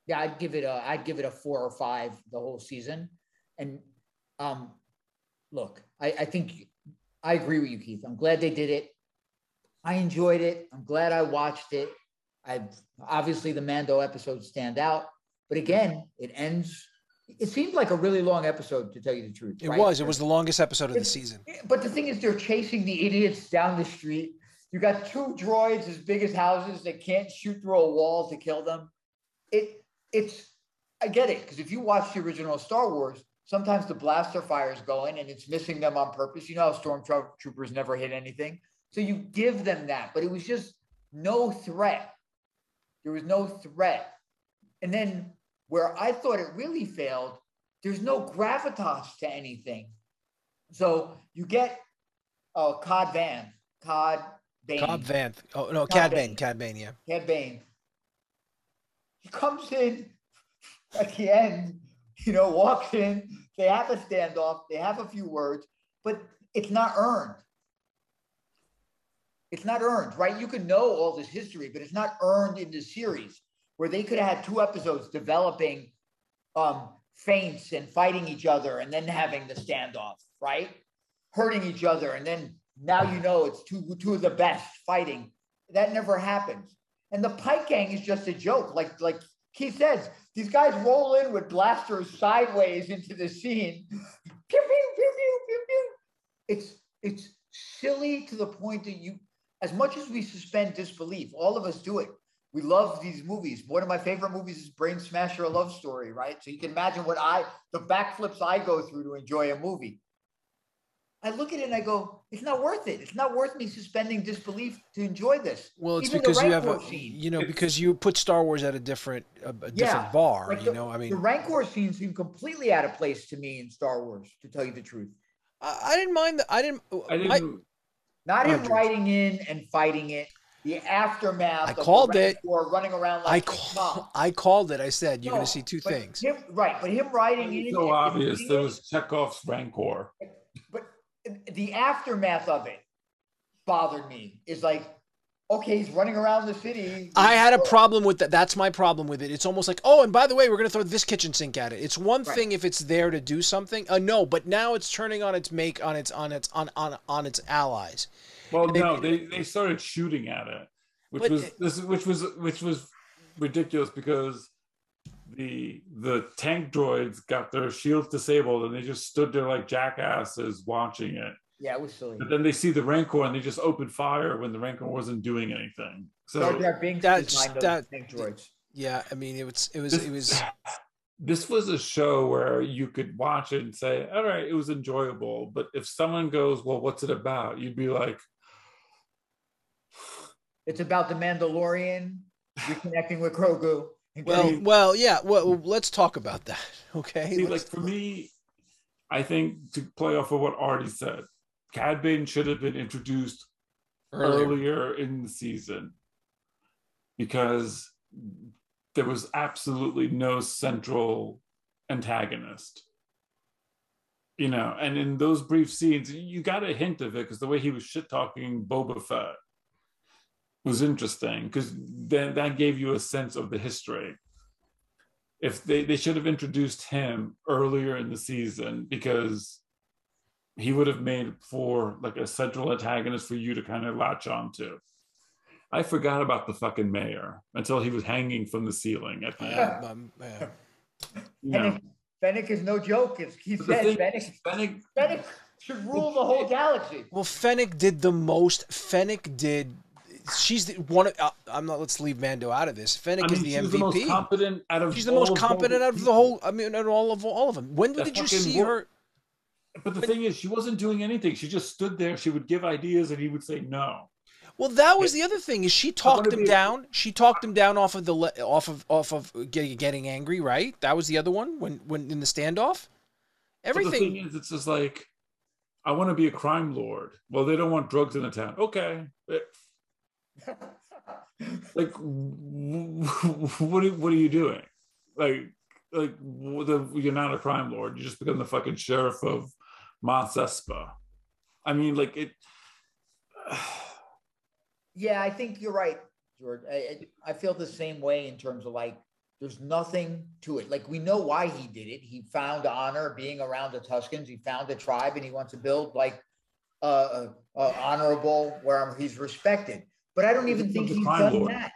Speaker 2: Yeah, I'd give it a I'd give it a four or five the whole season. And um look, I, I think I agree with you, Keith. I'm glad they did it. I enjoyed it. I'm glad I watched it. I obviously the Mando episodes stand out, but again, it ends. It seemed like a really long episode, to tell you the truth.
Speaker 1: It right? was. It was the longest episode of the season.
Speaker 2: But the thing is, they're chasing the idiots down the street. You got two droids as big as houses that can't shoot through a wall to kill them. It it's I get it because if you watch the original Star Wars, sometimes the blaster fire is going and it's missing them on purpose. You know how stormtroopers never hit anything, so you give them that, but it was just no threat. There was no threat, and then where I thought it really failed, there's no gravitas to anything. So you get uh, Cod Van, Cod Bane.
Speaker 1: Cobb Vanth. Oh no, Cad Bane. Cad Bane. Yeah.
Speaker 2: Cad Bane. He comes in at the end. You know, walks in. They have a standoff. They have a few words, but it's not earned. It's not earned, right? You can know all this history, but it's not earned in the series where they could have had two episodes developing um, feints and fighting each other and then having the standoff, right? Hurting each other and then now you know it's two two of the best fighting. That never happens. And the Pike Gang is just a joke. Like like Keith says, these guys roll in with blasters sideways into the scene. Pew, pew, pew. It's it's silly to the point that you, as much as we suspend disbelief, all of us do it. We love these movies. One of my favorite movies is Brain Smasher: A Love Story, right? So you can imagine what I, the backflips I go through to enjoy a movie. I look at it and I go, it's not worth it. It's not worth me suspending disbelief to enjoy this.
Speaker 1: Well, it's Even because you have a, scene, you know, because you put Star Wars at a different, a, a different yeah, bar. Like you the, know, I mean,
Speaker 2: the Rancor scene seemed completely out of place to me in Star Wars, to tell you the truth.
Speaker 1: I, I didn't mind that. I didn't. I didn't. I,
Speaker 2: not him riding in and fighting it. The aftermath.
Speaker 1: I called it.
Speaker 2: Or running around like
Speaker 1: I, call, I called it. I said you're no, going to see two things.
Speaker 2: Him, right, but him riding in.
Speaker 3: So obvious. There was Chekhov's Rancor.
Speaker 2: But the aftermath of it bothered me. Is like, okay, he's running around the city.
Speaker 1: I had a problem with that. That's my problem with it. It's almost like, oh, and by the way, we're going to throw this kitchen sink at it. It's one right. thing if it's there to do something. Uh, no, but now it's turning on its make on its on its on on on its allies.
Speaker 3: Well, they, no, they they started shooting at it, which was this which was which was ridiculous because the the tank droids got their shields disabled and they just stood there like jackasses watching it.
Speaker 2: Yeah, it was silly.
Speaker 3: But then they see the Rancor and they just opened fire when the Rancor wasn't doing anything. So
Speaker 1: that's that, tank droids. Yeah, I mean it was it was this, it was
Speaker 3: this was a show where you could watch it and say, all right, it was enjoyable. But if someone goes, well, what's it about? You'd be like,
Speaker 2: it's about the Mandalorian reconnecting with Grogu
Speaker 1: Well, well, yeah. Well, let's talk about that. Okay.
Speaker 3: See, like for me, I think to play off of what Artie said, Cad Bane should have been introduced
Speaker 1: earlier.
Speaker 3: earlier in the season because there was absolutely no central antagonist. You know, and in those brief scenes, you got a hint of it because the way he was shit talking Boba Fett was interesting because then that gave you a sense of the history. If they, they should have introduced him earlier in the season because he would have made for like a central antagonist for you to kind of latch onto. I forgot about the fucking mayor until he was hanging from the ceiling at the end.
Speaker 1: Yeah, um, yeah.
Speaker 2: Fennec, Fennec is no joke. As he
Speaker 3: But
Speaker 2: said,
Speaker 3: thing
Speaker 2: Fennec,
Speaker 3: Fennec,
Speaker 2: Fennec should rule the whole galaxy.
Speaker 1: Well, Fennec did the most. Fennec did. She's the one. Of, uh, I'm not. Let's leave Mando out of this. Fennec
Speaker 3: I mean,
Speaker 1: is the
Speaker 3: she was the most
Speaker 1: MVP.
Speaker 3: competent out of
Speaker 1: She's the most competent out of the whole. I mean, out of all of all of them. When did you see
Speaker 3: wo-
Speaker 1: her?
Speaker 3: But the thing is, she wasn't doing anything. She just stood there. She would give ideas, and he would say no.
Speaker 1: Well, that was the other thing. Is she talked him
Speaker 3: be-
Speaker 1: down? She talked him down off of the le- off of off of getting getting angry. Right. That was the other one when when in the standoff.
Speaker 3: The
Speaker 1: Everything.
Speaker 3: thing is, it's just like, I want to be a crime lord. Well, they don't want drugs in the town. Okay. Like, what are, what are you doing? Like, like the, you're not a crime lord. You just become the fucking sheriff of Mos Espa. I mean, like it.
Speaker 2: Yeah, I think you're right, George. I, I feel the same way in terms of like, there's nothing to it. Like we know why he did it. He found honor being around the Tuscans. He found a tribe, and he wants to build like a honorable where he's respected. But I don't even think he's done
Speaker 3: lord.
Speaker 2: that,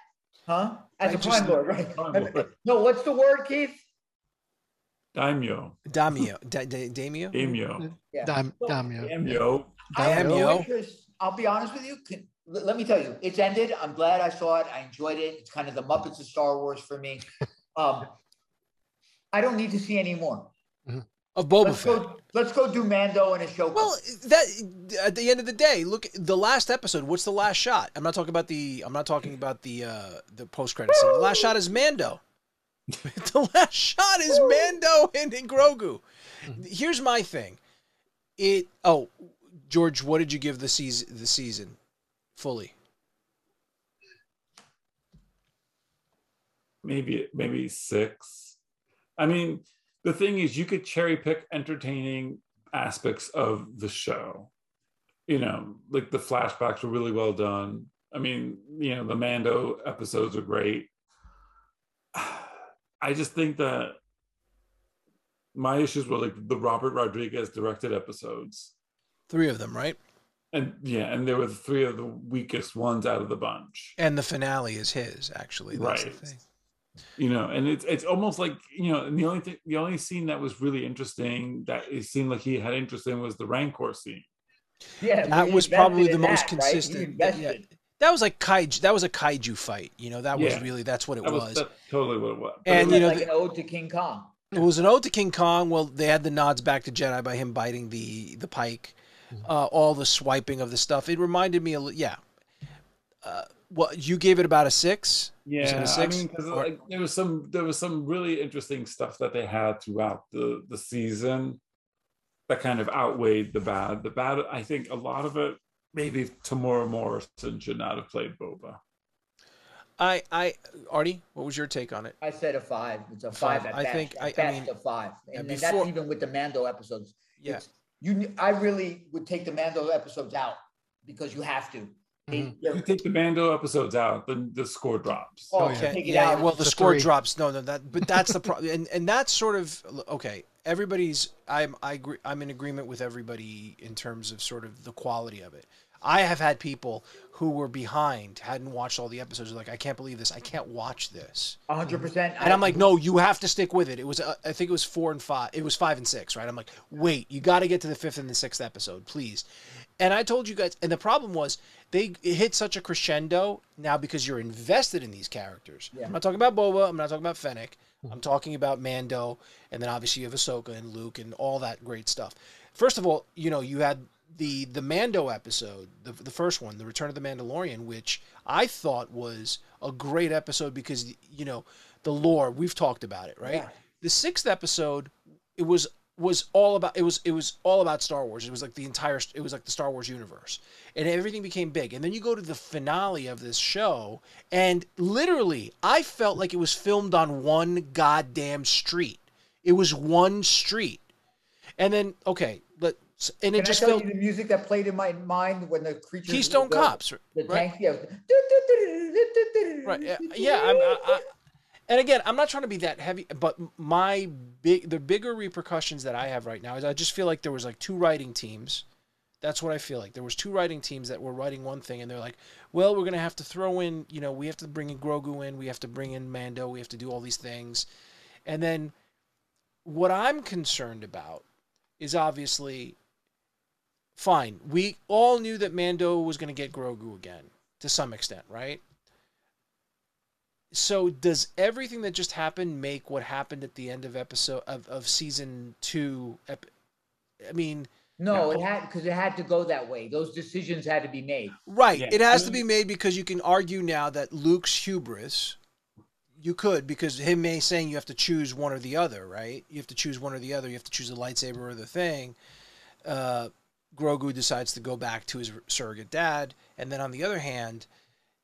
Speaker 2: huh? As
Speaker 1: I
Speaker 2: a
Speaker 1: just-
Speaker 2: crime lord, right?
Speaker 3: Crime lord.
Speaker 2: No, what's the word, Keith?
Speaker 3: Daimyo,
Speaker 1: Damio. Da, da, Damio.
Speaker 3: Daimyo,
Speaker 2: Yeah.
Speaker 4: Dam,
Speaker 2: Well,
Speaker 4: Damio.
Speaker 3: Daimyo.
Speaker 2: I have no interest. I'll be honest with you. Can, let, let me tell you, it's ended. I'm glad I saw it. I enjoyed it. It's kind of the Muppets of Star Wars for me. Um, I don't need to see any more.
Speaker 1: Of Boba
Speaker 2: Let's
Speaker 1: Fett.
Speaker 2: go. Let's go do Mando and a show.
Speaker 1: Well, that at the end of the day, look the last episode. What's the last shot? I'm not talking about the. I'm not talking about the uh the post credit scene. The last shot is Mando. the last shot is Mando and, and Grogu. Here's my thing. It. Oh, George, what did you give the season? The season, fully.
Speaker 3: maybe maybe six. I mean, the thing is, you could cherry pick entertaining aspects of the show. You know, like the flashbacks were really well done. I mean, you know, the Mando episodes are great. I just think that my issues were like the Robert Rodriguez directed episodes.
Speaker 1: Three of them, right?
Speaker 3: And yeah, and they were three of the weakest ones out of the bunch.
Speaker 1: And the finale is his. Actually, that's the
Speaker 3: Right.
Speaker 1: thing.
Speaker 3: You know and it's it's almost like you know and the only thing the only scene that was really interesting that it seemed like he had interest in was the rancor scene
Speaker 2: yeah,
Speaker 1: That was probably
Speaker 2: in
Speaker 1: the most
Speaker 2: that, right?
Speaker 1: Consistent. Yeah. That was like kaiju. That was a kaiju fight. You know, that was
Speaker 3: Yeah.
Speaker 1: really that's what it
Speaker 3: that was,
Speaker 1: was.
Speaker 3: that's totally what it was But
Speaker 1: And,
Speaker 3: it
Speaker 1: you
Speaker 3: was-
Speaker 1: know,
Speaker 2: like
Speaker 1: the-
Speaker 2: an ode to King Kong.
Speaker 1: It was an ode to King Kong. Well, they had the nods back to Jedi by him biting the the pike, uh, all the swiping of the stuff. It reminded me a yeah. Uh, well, you gave it about a six.
Speaker 3: Yeah
Speaker 1: it a
Speaker 3: i
Speaker 1: six?
Speaker 3: mean because
Speaker 1: Or-
Speaker 3: like there was some there was some really interesting stuff that they had throughout the the season that kind of outweighed the bad the bad i think a lot of it maybe Temuera Morrison should not have played Boba.
Speaker 1: I I Artie, what was your take on it?
Speaker 2: I said a five. It's a
Speaker 1: Five.
Speaker 2: five. at
Speaker 1: I
Speaker 2: best.
Speaker 1: think-
Speaker 2: At
Speaker 1: I- I mean,
Speaker 2: a five,
Speaker 1: yeah,
Speaker 2: and, and
Speaker 1: before-
Speaker 2: that's even with the Mando episodes.
Speaker 1: Yeah.
Speaker 2: It's- you, I really would take the Mando episodes out because you have to. They-
Speaker 4: Mhm.
Speaker 2: they're-
Speaker 3: you take the Mando episodes out, then the score drops.
Speaker 2: Oh,
Speaker 4: yeah.
Speaker 1: Okay.
Speaker 2: take it
Speaker 1: Yeah, well, the
Speaker 4: It's a
Speaker 1: score
Speaker 4: three.
Speaker 1: drops. No, no, that. But that's the problem, and and that's sort of okay. Everybody's. I'm I agree. I'm in agreement with everybody in terms of sort of the quality of it. I have had people who were behind, hadn't watched all the episodes, like I can't believe this. I can't watch this.
Speaker 2: A hundred percent.
Speaker 1: And I'm like, no, you have to stick with it. It was, uh, I think it was four and five. It was five and six, right? I'm like, wait, you got to get to the fifth and the sixth episode, please. And I told you guys, and the problem was they hit such a crescendo now because you're invested in these characters.
Speaker 2: Yeah.
Speaker 1: I'm not talking about Boba. I'm not talking about Fennec. I'm talking about Mando, and then obviously you have Ahsoka and Luke and all that great stuff. First of all, you know, you had the the Mando episode, the the first one, the Return of the Mandalorian, which I thought was a great episode because you know the lore. We've talked about it, right?
Speaker 2: Yeah.
Speaker 1: The sixth episode, it was was all about it was it was all about Star Wars. It was like the entire it was like the Star Wars universe, and everything became big. And then you go to the finale of this show, and literally, I felt like it was filmed on one goddamn street. It was one street, and then okay, let and it
Speaker 2: Can
Speaker 1: just
Speaker 2: I tell
Speaker 1: felt
Speaker 2: you the music that played in my mind when the creatures
Speaker 1: Keystone
Speaker 2: the,
Speaker 1: Cops,
Speaker 2: the
Speaker 1: right?
Speaker 2: tank yeah
Speaker 1: Right. Yeah. yeah I'm, I, I, and again, I'm not trying to be that heavy, but my big, the bigger repercussions that I have right now is I just feel like there was like two writing teams. That's what I feel like. There was two writing teams that were writing one thing, and they're like, "Well, we're gonna have to throw in, you know, we have to bring in Grogu in, we have to bring in Mando, we have to do all these things," and then what I'm concerned about is obviously fine. We all knew that Mando was gonna get Grogu again to some extent, right? So does everything that just happened make what happened at the end of episode of, of season two ep- i mean
Speaker 2: No, it had because it had to go that way. Those decisions had to be made.
Speaker 1: right.
Speaker 3: Yeah.
Speaker 1: it has to be made because you can argue now that luke's hubris you could because him may saying you have to choose one or the other right? You have to choose one or the other. You have to choose the lightsaber or the thing. Uh, grogu decides to go back to his surrogate dad. And then on the other hand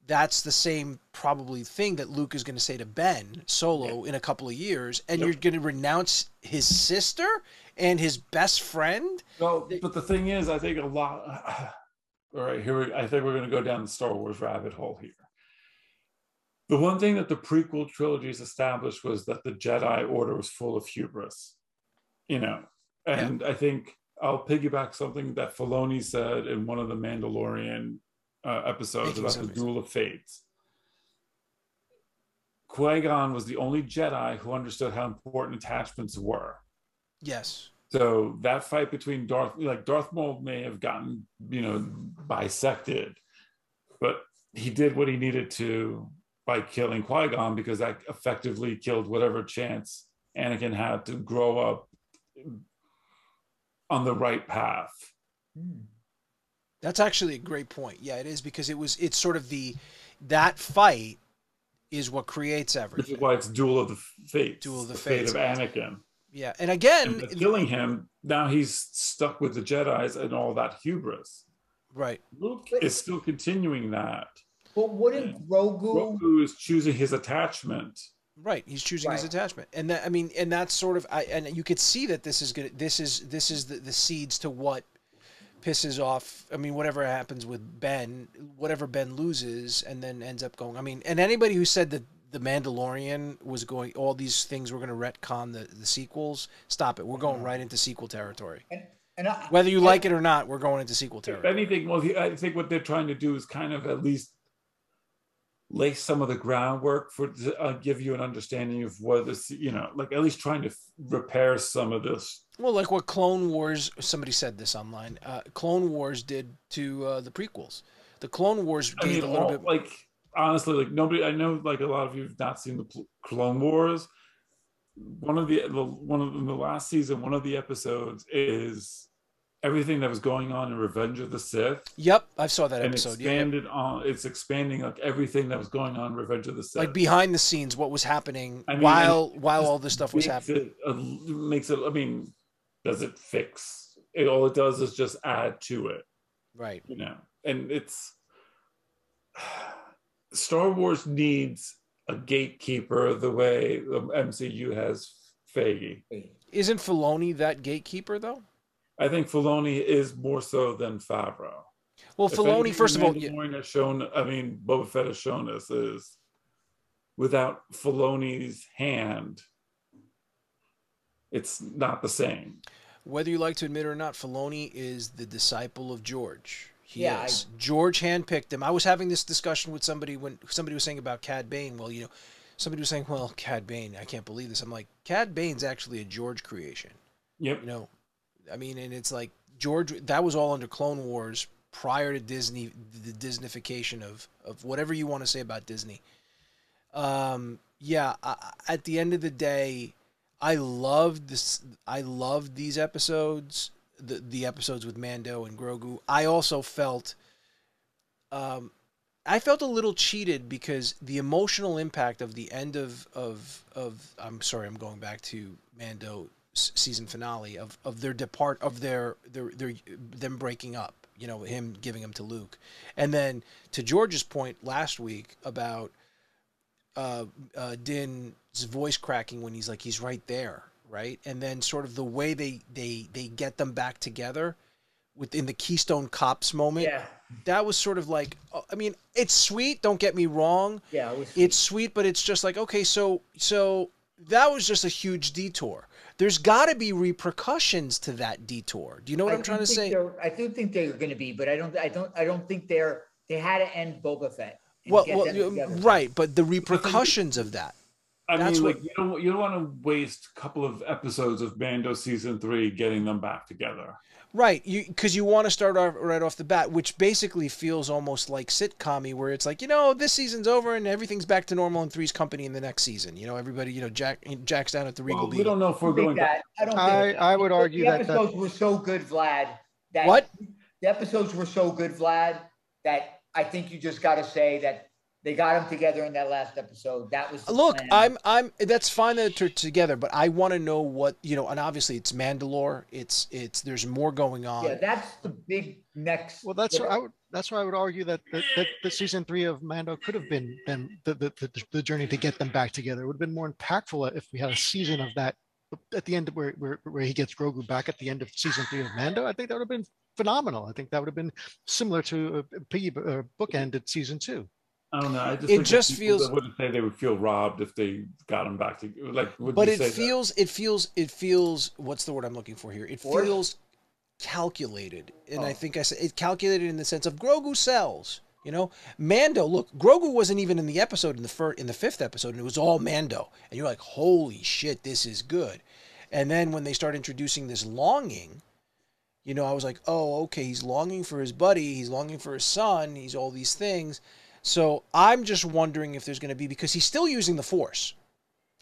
Speaker 1: that's the same probably thing that Luke is going to say to Ben Solo in a couple of years, and
Speaker 3: Yep.
Speaker 1: you're going to renounce his sister and his best friend.
Speaker 3: Well, but the thing is, I think a lot. All right, here we, I think we're going to go down the Star Wars rabbit hole here. The one thing that the prequel trilogies established was that the Jedi Order was full of hubris, you know, and I think I'll piggyback something that Filoni said in one of the Mandalorian uh, episodes about the. Duel of Fates. Qui Gon was the only Jedi who understood how important attachments were.
Speaker 1: Yes,
Speaker 3: So that fight between Darth, like Darth Maul may have gotten, you know, bisected, but he did what he needed to by killing Qui Gon because that effectively killed whatever chance Anakin had to grow up on the right path.
Speaker 2: Hmm.
Speaker 1: That's actually a great point. Yeah, it is because it was it's sort of the that fight is what creates
Speaker 3: Which
Speaker 1: everything.
Speaker 3: is why it's Duel of the Fates.
Speaker 1: Duel of the
Speaker 3: fate
Speaker 1: Fates.
Speaker 3: of Anakin.
Speaker 1: Yeah, and again,
Speaker 3: And killing him, now he's stuck with the Jedi's and all that hubris.
Speaker 1: right?
Speaker 3: Luke is still continuing that.
Speaker 2: But wouldn't Grogu?
Speaker 3: Grogu is choosing his attachment.
Speaker 1: Right, he's choosing his attachment, and that I mean, and that's sort of, I and you could see that this is good. This is this is the, the seeds to what pisses off. I mean, whatever happens with Ben, whatever Ben loses, and then ends up going. I mean, and anybody who said that the Mandalorian was going, all these things were going to retcon the the sequels. Stop it. We're going right into sequel territory.
Speaker 2: And, and I,
Speaker 1: Whether you like it or not, we're going into sequel territory.
Speaker 3: If
Speaker 1: territory.
Speaker 3: anything, well, I think what they're trying to do is kind of at least lay some of the groundwork for to uh, give you an understanding of what this, you know, like at least trying to f- repair some of this.
Speaker 1: Well, like what Clone Wars, somebody said this online. Uh, Clone Wars did to uh, the prequels. The Clone Wars
Speaker 3: I mean,
Speaker 1: a little
Speaker 3: all-
Speaker 1: bit.
Speaker 3: like honestly, like nobody. I know, like a lot of you have not seen the Clone Wars. One of the, the one of in the last season, one of the episodes is everything that was going on in Revenge of the Sith.
Speaker 1: Yep, I saw that
Speaker 3: and
Speaker 1: episode. Yeah,
Speaker 3: expanded on it's expanding like everything that was going on in Revenge of the Sith.
Speaker 1: like behind the scenes, what was happening
Speaker 3: I mean,
Speaker 1: while while all this stuff was happening.
Speaker 3: It, uh, makes it. I mean, does it fix? It all it does is just add to it,
Speaker 1: Right.
Speaker 3: you know. And it's Star Wars needs a gatekeeper the way the MCU has Feige.
Speaker 1: Isn't Filoni that gatekeeper though?
Speaker 3: I think Filoni is more so than Favreau.
Speaker 1: Well,
Speaker 3: If
Speaker 1: Filoni, first of all, yeah,
Speaker 3: has shown. I mean, Boba Fett has shown us is without Filoni's hand, it's not the same.
Speaker 1: whether you like to admit it or not, Filoni is the disciple of George. He
Speaker 2: Yeah, I-
Speaker 1: is. George handpicked him. I was having this discussion with somebody when somebody was saying about Cad Bane. Well, you know, somebody was saying, "Well, Cad Bane, I can't believe this." I'm like, Cad Bane's actually a George creation.
Speaker 3: Yep.
Speaker 1: You know, I mean, and it's like George. That was all under Clone Wars prior to Disney, the Disneyfication of of whatever you want to say about Disney. Um, yeah. I, I- at the end of the day, I loved this. I loved these episodes. The the episodes with Mando and Grogu. I also felt. Um, I felt a little cheated because the emotional impact of the end of of of I'm sorry, I'm going back to Mando season finale of of their depart of their their their them breaking up. You know, him giving him to Luke, and then to George's point last week about uh, uh, Din's voice cracking when he's like he's right there, right? And then sort of the way they they they get them back together within the Keystone Cops moment.
Speaker 2: Yeah.
Speaker 1: That was sort of like uh, I mean, it's sweet, don't get me wrong.
Speaker 2: Yeah. It was
Speaker 1: It's sweet, but it's just like okay, so so that was just a huge detour. There's got to be repercussions to that detour. Do you know what
Speaker 2: I
Speaker 1: I'm trying to say?
Speaker 2: I do think they're going to be, but I don't. I don't. I don't think they're. They had to end Boba Fett.
Speaker 1: Well, well,
Speaker 2: together.
Speaker 1: right, but the repercussions of that.
Speaker 3: I
Speaker 1: That's
Speaker 3: mean,
Speaker 1: what-
Speaker 3: like you don't you don't want to waste a couple of episodes of Mando season three getting them back together.
Speaker 1: Right, you because you want to start off right off the bat, which basically feels almost like sitcom where it's like you know this season's over and everything's back to normal in Three's Company in the next season. You know, everybody, you know, Jack Jack's down at the Regal
Speaker 3: Well, we don't know if we're
Speaker 2: don't think
Speaker 3: going back.
Speaker 2: that. I don't.
Speaker 4: I,
Speaker 2: think,
Speaker 4: I would argue
Speaker 2: the
Speaker 4: that, that
Speaker 2: episodes were so good, Vlad. That
Speaker 1: What?
Speaker 2: The episodes were so good, Vlad, that I think you just got to say that they got them together in that last episode. That was the
Speaker 1: Look,
Speaker 2: plan.
Speaker 1: I'm I'm that's fine that they're together, but I want to know what you know, and obviously it's Mandalore. It's it's there's more going on.
Speaker 2: Yeah, that's the big next.
Speaker 4: well, that's I would that's why I would argue that that, that the season three of Mando could have been then the, the the the journey to get them back together. It would have been more impactful if we had a season of that at the end where where, where he gets Grogu back at the end of season three of Mando. I think that would have been phenomenal. I think that would have been similar to a piggy uh, bookend at season two.
Speaker 3: I don't know. I just
Speaker 1: It just feels-
Speaker 3: I wouldn't say they would feel robbed if they got them back to like.
Speaker 1: But it
Speaker 3: say that?
Speaker 1: feels it feels it feels what's the word I'm looking for here? It
Speaker 2: Forced?
Speaker 1: feels calculated, and I
Speaker 2: Oh.
Speaker 1: think I said it calculated in the sense of Grogu sells. You know, Mando. Look, Grogu wasn't even in the episode in the first in the fifth episode, and it was all Mando, and you're like, holy shit, this is good. And then when they start introducing this longing, you know, I was like, oh, okay, he's longing for his buddy, he's longing for his son, he's all these things. So I'm just wondering if there's going to be because he's still using the Force.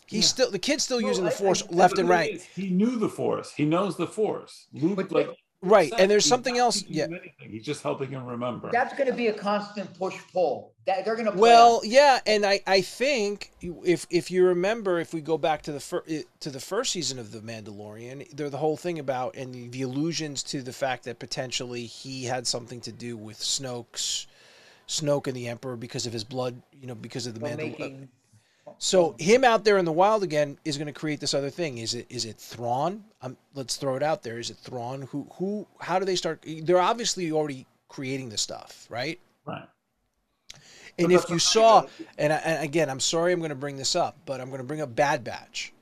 Speaker 1: He's
Speaker 2: Yeah.
Speaker 1: still the kid's still
Speaker 2: Well,
Speaker 1: using the
Speaker 2: I- I-
Speaker 1: Force
Speaker 2: I
Speaker 1: left
Speaker 3: But
Speaker 1: and right.
Speaker 3: is, He knew the Force. He knows the Force. Luke,
Speaker 2: But-
Speaker 3: like
Speaker 1: Right, and there's something else- yeah.
Speaker 3: anything. He's just helping him remember.
Speaker 2: That's going to be a constant push pull. That they're going to.
Speaker 1: Well, yeah, and I, I think if if you remember, if we go back to the fir- eh, to the first season of the Mandalorian, there the whole thing about and the, the allusions to the fact that potentially he had something to do with Snoke's Snoke and the Emperor because of his blood, you know, because of the Mandalorian.
Speaker 2: making.
Speaker 1: So him out there in the wild again is going to create this other thing. Is it is it Thrawn? Um, let's throw it out there. Is it Thrawn? Who who? How do they start? They're obviously already creating the stuff, right?
Speaker 3: right.
Speaker 1: And
Speaker 3: But
Speaker 1: if you saw, and, I, and again, I'm sorry, I'm going to bring this up, but I'm going to bring up Bad Batch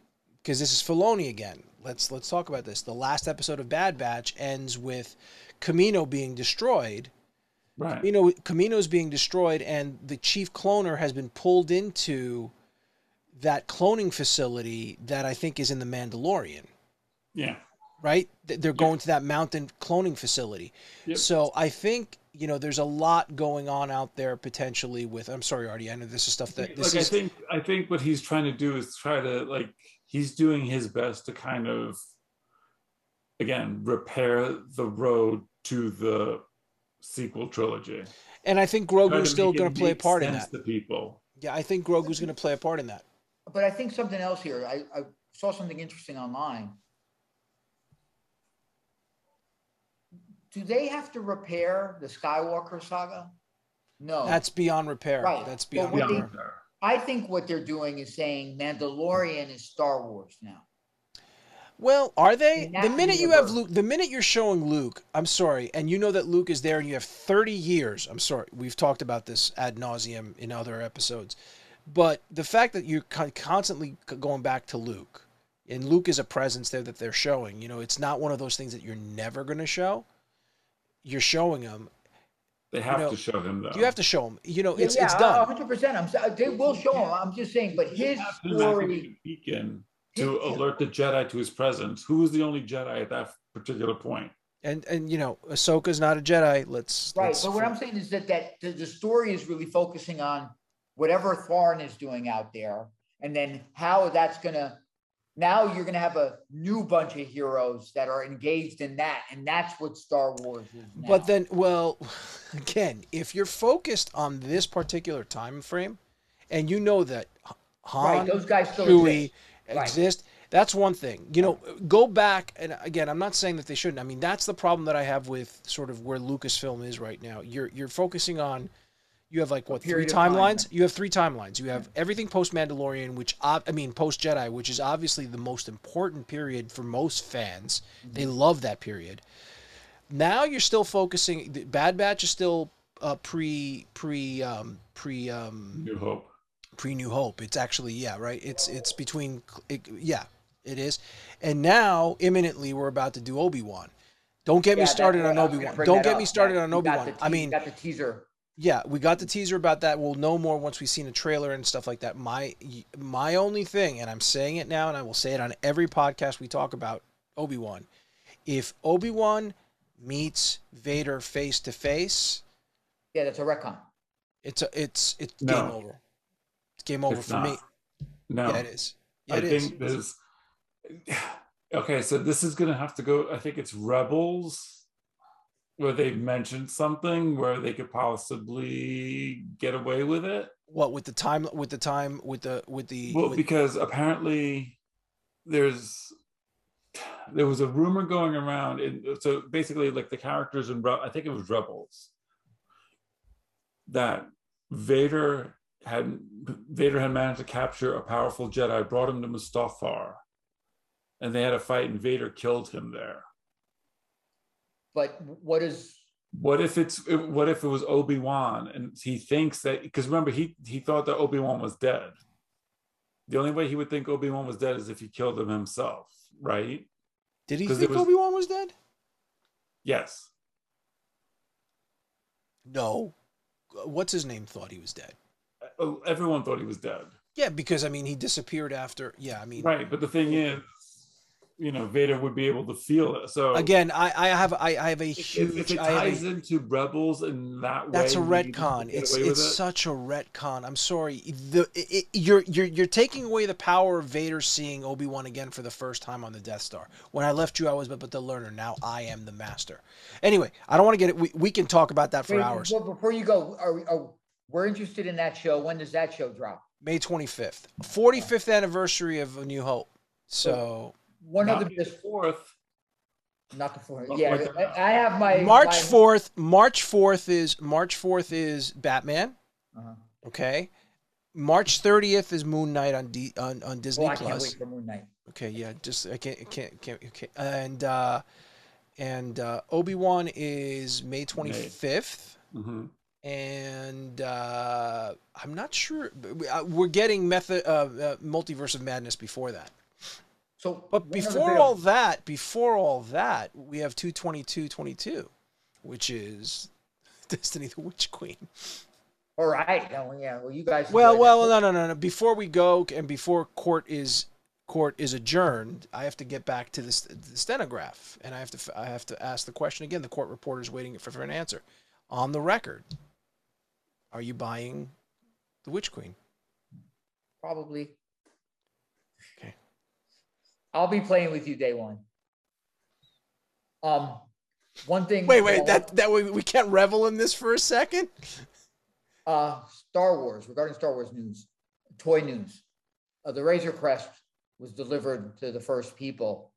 Speaker 1: because this is Filoni again. Let's let's talk about this. The last episode of Bad Batch ends with Camino being destroyed.
Speaker 3: Right.
Speaker 1: Camino Camino's being destroyed, and the chief cloner has been pulled into that cloning facility that I think is in the Mandalorian.
Speaker 3: Yeah.
Speaker 1: Right? They're going to that mountain cloning facility.
Speaker 3: Yep.
Speaker 1: So I think you know there's a lot going on out there potentially with. I'm sorry, Artie. I know this is stuff that this
Speaker 3: like
Speaker 1: is.
Speaker 3: I think I think what he's trying to do is try to like he's doing his best to kind of again repair the road to the sequel trilogy.
Speaker 1: and I think
Speaker 3: Try
Speaker 1: Grogu's still going to play a part in that.
Speaker 3: To people.
Speaker 1: Yeah, I think Grogu's going to play a part in that.
Speaker 2: But I think something else here. I, I saw something interesting online. Do they have to repair the Skywalker saga? No.
Speaker 1: That's beyond repair.
Speaker 2: Right.
Speaker 1: That's
Speaker 2: But
Speaker 1: beyond
Speaker 2: what they-
Speaker 1: repair.
Speaker 2: I think what they're doing is saying Mandalorian is Star Wars now.
Speaker 1: Well, are they?
Speaker 2: In
Speaker 1: The minute you have. Luke, the minute you're showing Luke, I'm sorry, and you know that Luke is there, and you have 30 years. I'm sorry, we've talked about this ad nauseum in other episodes, but the fact that you're constantly going back to Luke, and Luke is a presence there that they're showing. You know, it's not one of those things that you're never going to show. You're showing him.
Speaker 3: They have
Speaker 1: know,
Speaker 3: to show him though.
Speaker 1: You have to show him. You know, it's
Speaker 2: yeah,
Speaker 1: it's done.
Speaker 2: hundred percent. I'm s- they will show him. I'm just saying, but his
Speaker 3: have him acting
Speaker 2: story.
Speaker 3: a beacon to alert the Jedi to his presence. Who was the only Jedi at that particular point?
Speaker 1: And and you know, Ahsoka's not a Jedi. Let's
Speaker 2: Right,
Speaker 1: let's
Speaker 2: but what I'm saying is that that the, the story is really focusing on whatever Thrawn is doing out there, and then how that's gonna now you're going to have a new bunch of heroes that are engaged in that, and that's what Star Wars is. Now.
Speaker 1: But then, well, again, if you're focused on this particular time frame, and you know that Han,
Speaker 2: right, those guys still
Speaker 1: Chewie
Speaker 2: exist. Right.
Speaker 1: exist, that's one thing. You know, go back and again, I'm not saying that they shouldn't. I mean, that's the problem that I have with sort of where Lucasfilm is right now. You're you're focusing on you have like what three
Speaker 2: period of time,
Speaker 1: timelines? You have three timelines. You have everything post Mandalorian, which I mean post Jedi, which is obviously the most important period for most fans. They
Speaker 2: Mm-hmm.
Speaker 1: love that period. Now you're still focusing. the Bad Batch is still uh, pre pre um, pre um,
Speaker 3: New Hope.
Speaker 1: Pre New Hope. It's actually yeah right. It's it's between it, yeah it is, and now imminently we're about to do Obi Wan. Don't get
Speaker 2: Yeah,
Speaker 1: me started on Obi Wan. Don't get
Speaker 2: up.
Speaker 1: me started
Speaker 2: Yeah,
Speaker 1: on Obi Wan.
Speaker 2: the
Speaker 1: I mean,
Speaker 2: got the teaser.
Speaker 1: yeah, we got the teaser about that. We'll know more once we've seen a trailer and stuff like that. My my only thing, and I'm saying it now, and I will say it on every podcast we talk about Obi Wan. If Obi Wan meets Vader face to face,
Speaker 2: Yeah, that's a retcon.
Speaker 1: it's a it's it's
Speaker 3: No.
Speaker 1: game over. It's game over
Speaker 3: It's
Speaker 1: for
Speaker 3: not.
Speaker 1: me.
Speaker 3: No.
Speaker 1: Yeah, it is. Yeah,
Speaker 3: I
Speaker 1: it is.
Speaker 3: think there's okay, so this is gonna have to go. I think it's Rebels where they mentioned something where they could possibly get away with it.
Speaker 1: What with the time with the time with the with the
Speaker 3: Well,
Speaker 1: with-
Speaker 3: because apparently there's there was a rumor going around, and so basically, like the characters in I think it was Rebels that Vader had Vader had managed to capture a powerful Jedi, brought him to Mustafar, and they had a fight, and Vader killed him there.
Speaker 2: But what is
Speaker 3: What if it's what if it was Obi Wan and he thinks that because remember he he thought that Obi Wan was dead. The only way he would think Obi Wan was dead is if he killed him himself, right?
Speaker 1: did he think Obi Wan was dead?
Speaker 3: Yes.
Speaker 1: No. What's his name thought he was dead.
Speaker 3: Uh, Everyone thought he was dead,
Speaker 1: Yeah, because I mean he disappeared after. Yeah, I mean
Speaker 3: right? But the thing is, you know, Vader would be able to feel it. So
Speaker 1: again, I I have I, I have a huge.
Speaker 3: if it
Speaker 1: I have a-
Speaker 3: ties into Rebels in that way,
Speaker 1: That's a
Speaker 3: maybe you can
Speaker 1: retcon. It's it's
Speaker 3: it.
Speaker 1: such a retcon. I'm sorry. The it, it- you're you're you're taking away the power of Vader seeing Obi Wan again for the first time on the Death Star. When I left you, I was but, but the learner. Now I am the master. Anyway, I don't want to get it. We, we can talk about that for
Speaker 2: wait,
Speaker 1: hours.
Speaker 2: Before, before you go, are, we- are we're interested in that show? When does that show drop?
Speaker 1: May 25th, 45th anniversary of A New Hope. So
Speaker 2: One
Speaker 3: Not
Speaker 2: of
Speaker 3: the
Speaker 2: the
Speaker 3: fourth.
Speaker 2: not the fourth. Yeah,
Speaker 3: like
Speaker 2: I, I have my
Speaker 1: March
Speaker 2: my-
Speaker 1: 4th. March 4th is March 4th is Batman.
Speaker 2: Uh-huh.
Speaker 1: Okay. March 30th is Moon Knight on D, on, on Disney
Speaker 2: Oh, I can't
Speaker 1: Plus.
Speaker 2: wait for Moon Knight.
Speaker 1: Okay, yeah, just I can't, I can't, can't, okay. And uh, and uh, Obi Wan is May twenty fifth,
Speaker 3: Mhm.
Speaker 1: And uh, I'm not sure. uh, We're getting method uh, uh, multiverse of madness before that.
Speaker 2: So,
Speaker 1: But before all that, before all that, we have two twenty two twenty two, which is Destiny the Witch Queen.
Speaker 2: all right, oh, yeah, well, you guys.
Speaker 1: Well, well,
Speaker 2: that.
Speaker 1: no, no, no, no. Before we go and before court is court is adjourned, I have to get back to this the stenograph, and I have to I have to ask the question again. The court reporter is waiting for, for an answer. On the record, are you buying the Witch Queen?
Speaker 2: probably.
Speaker 1: Okay.
Speaker 2: I'll be playing with you day one. Um, one thing.
Speaker 1: Wait, wait, that that way we can't revel in this for a second.
Speaker 2: Uh, Star Wars, regarding Star Wars news, toy news. Uh, the Razor Crest was delivered to the first people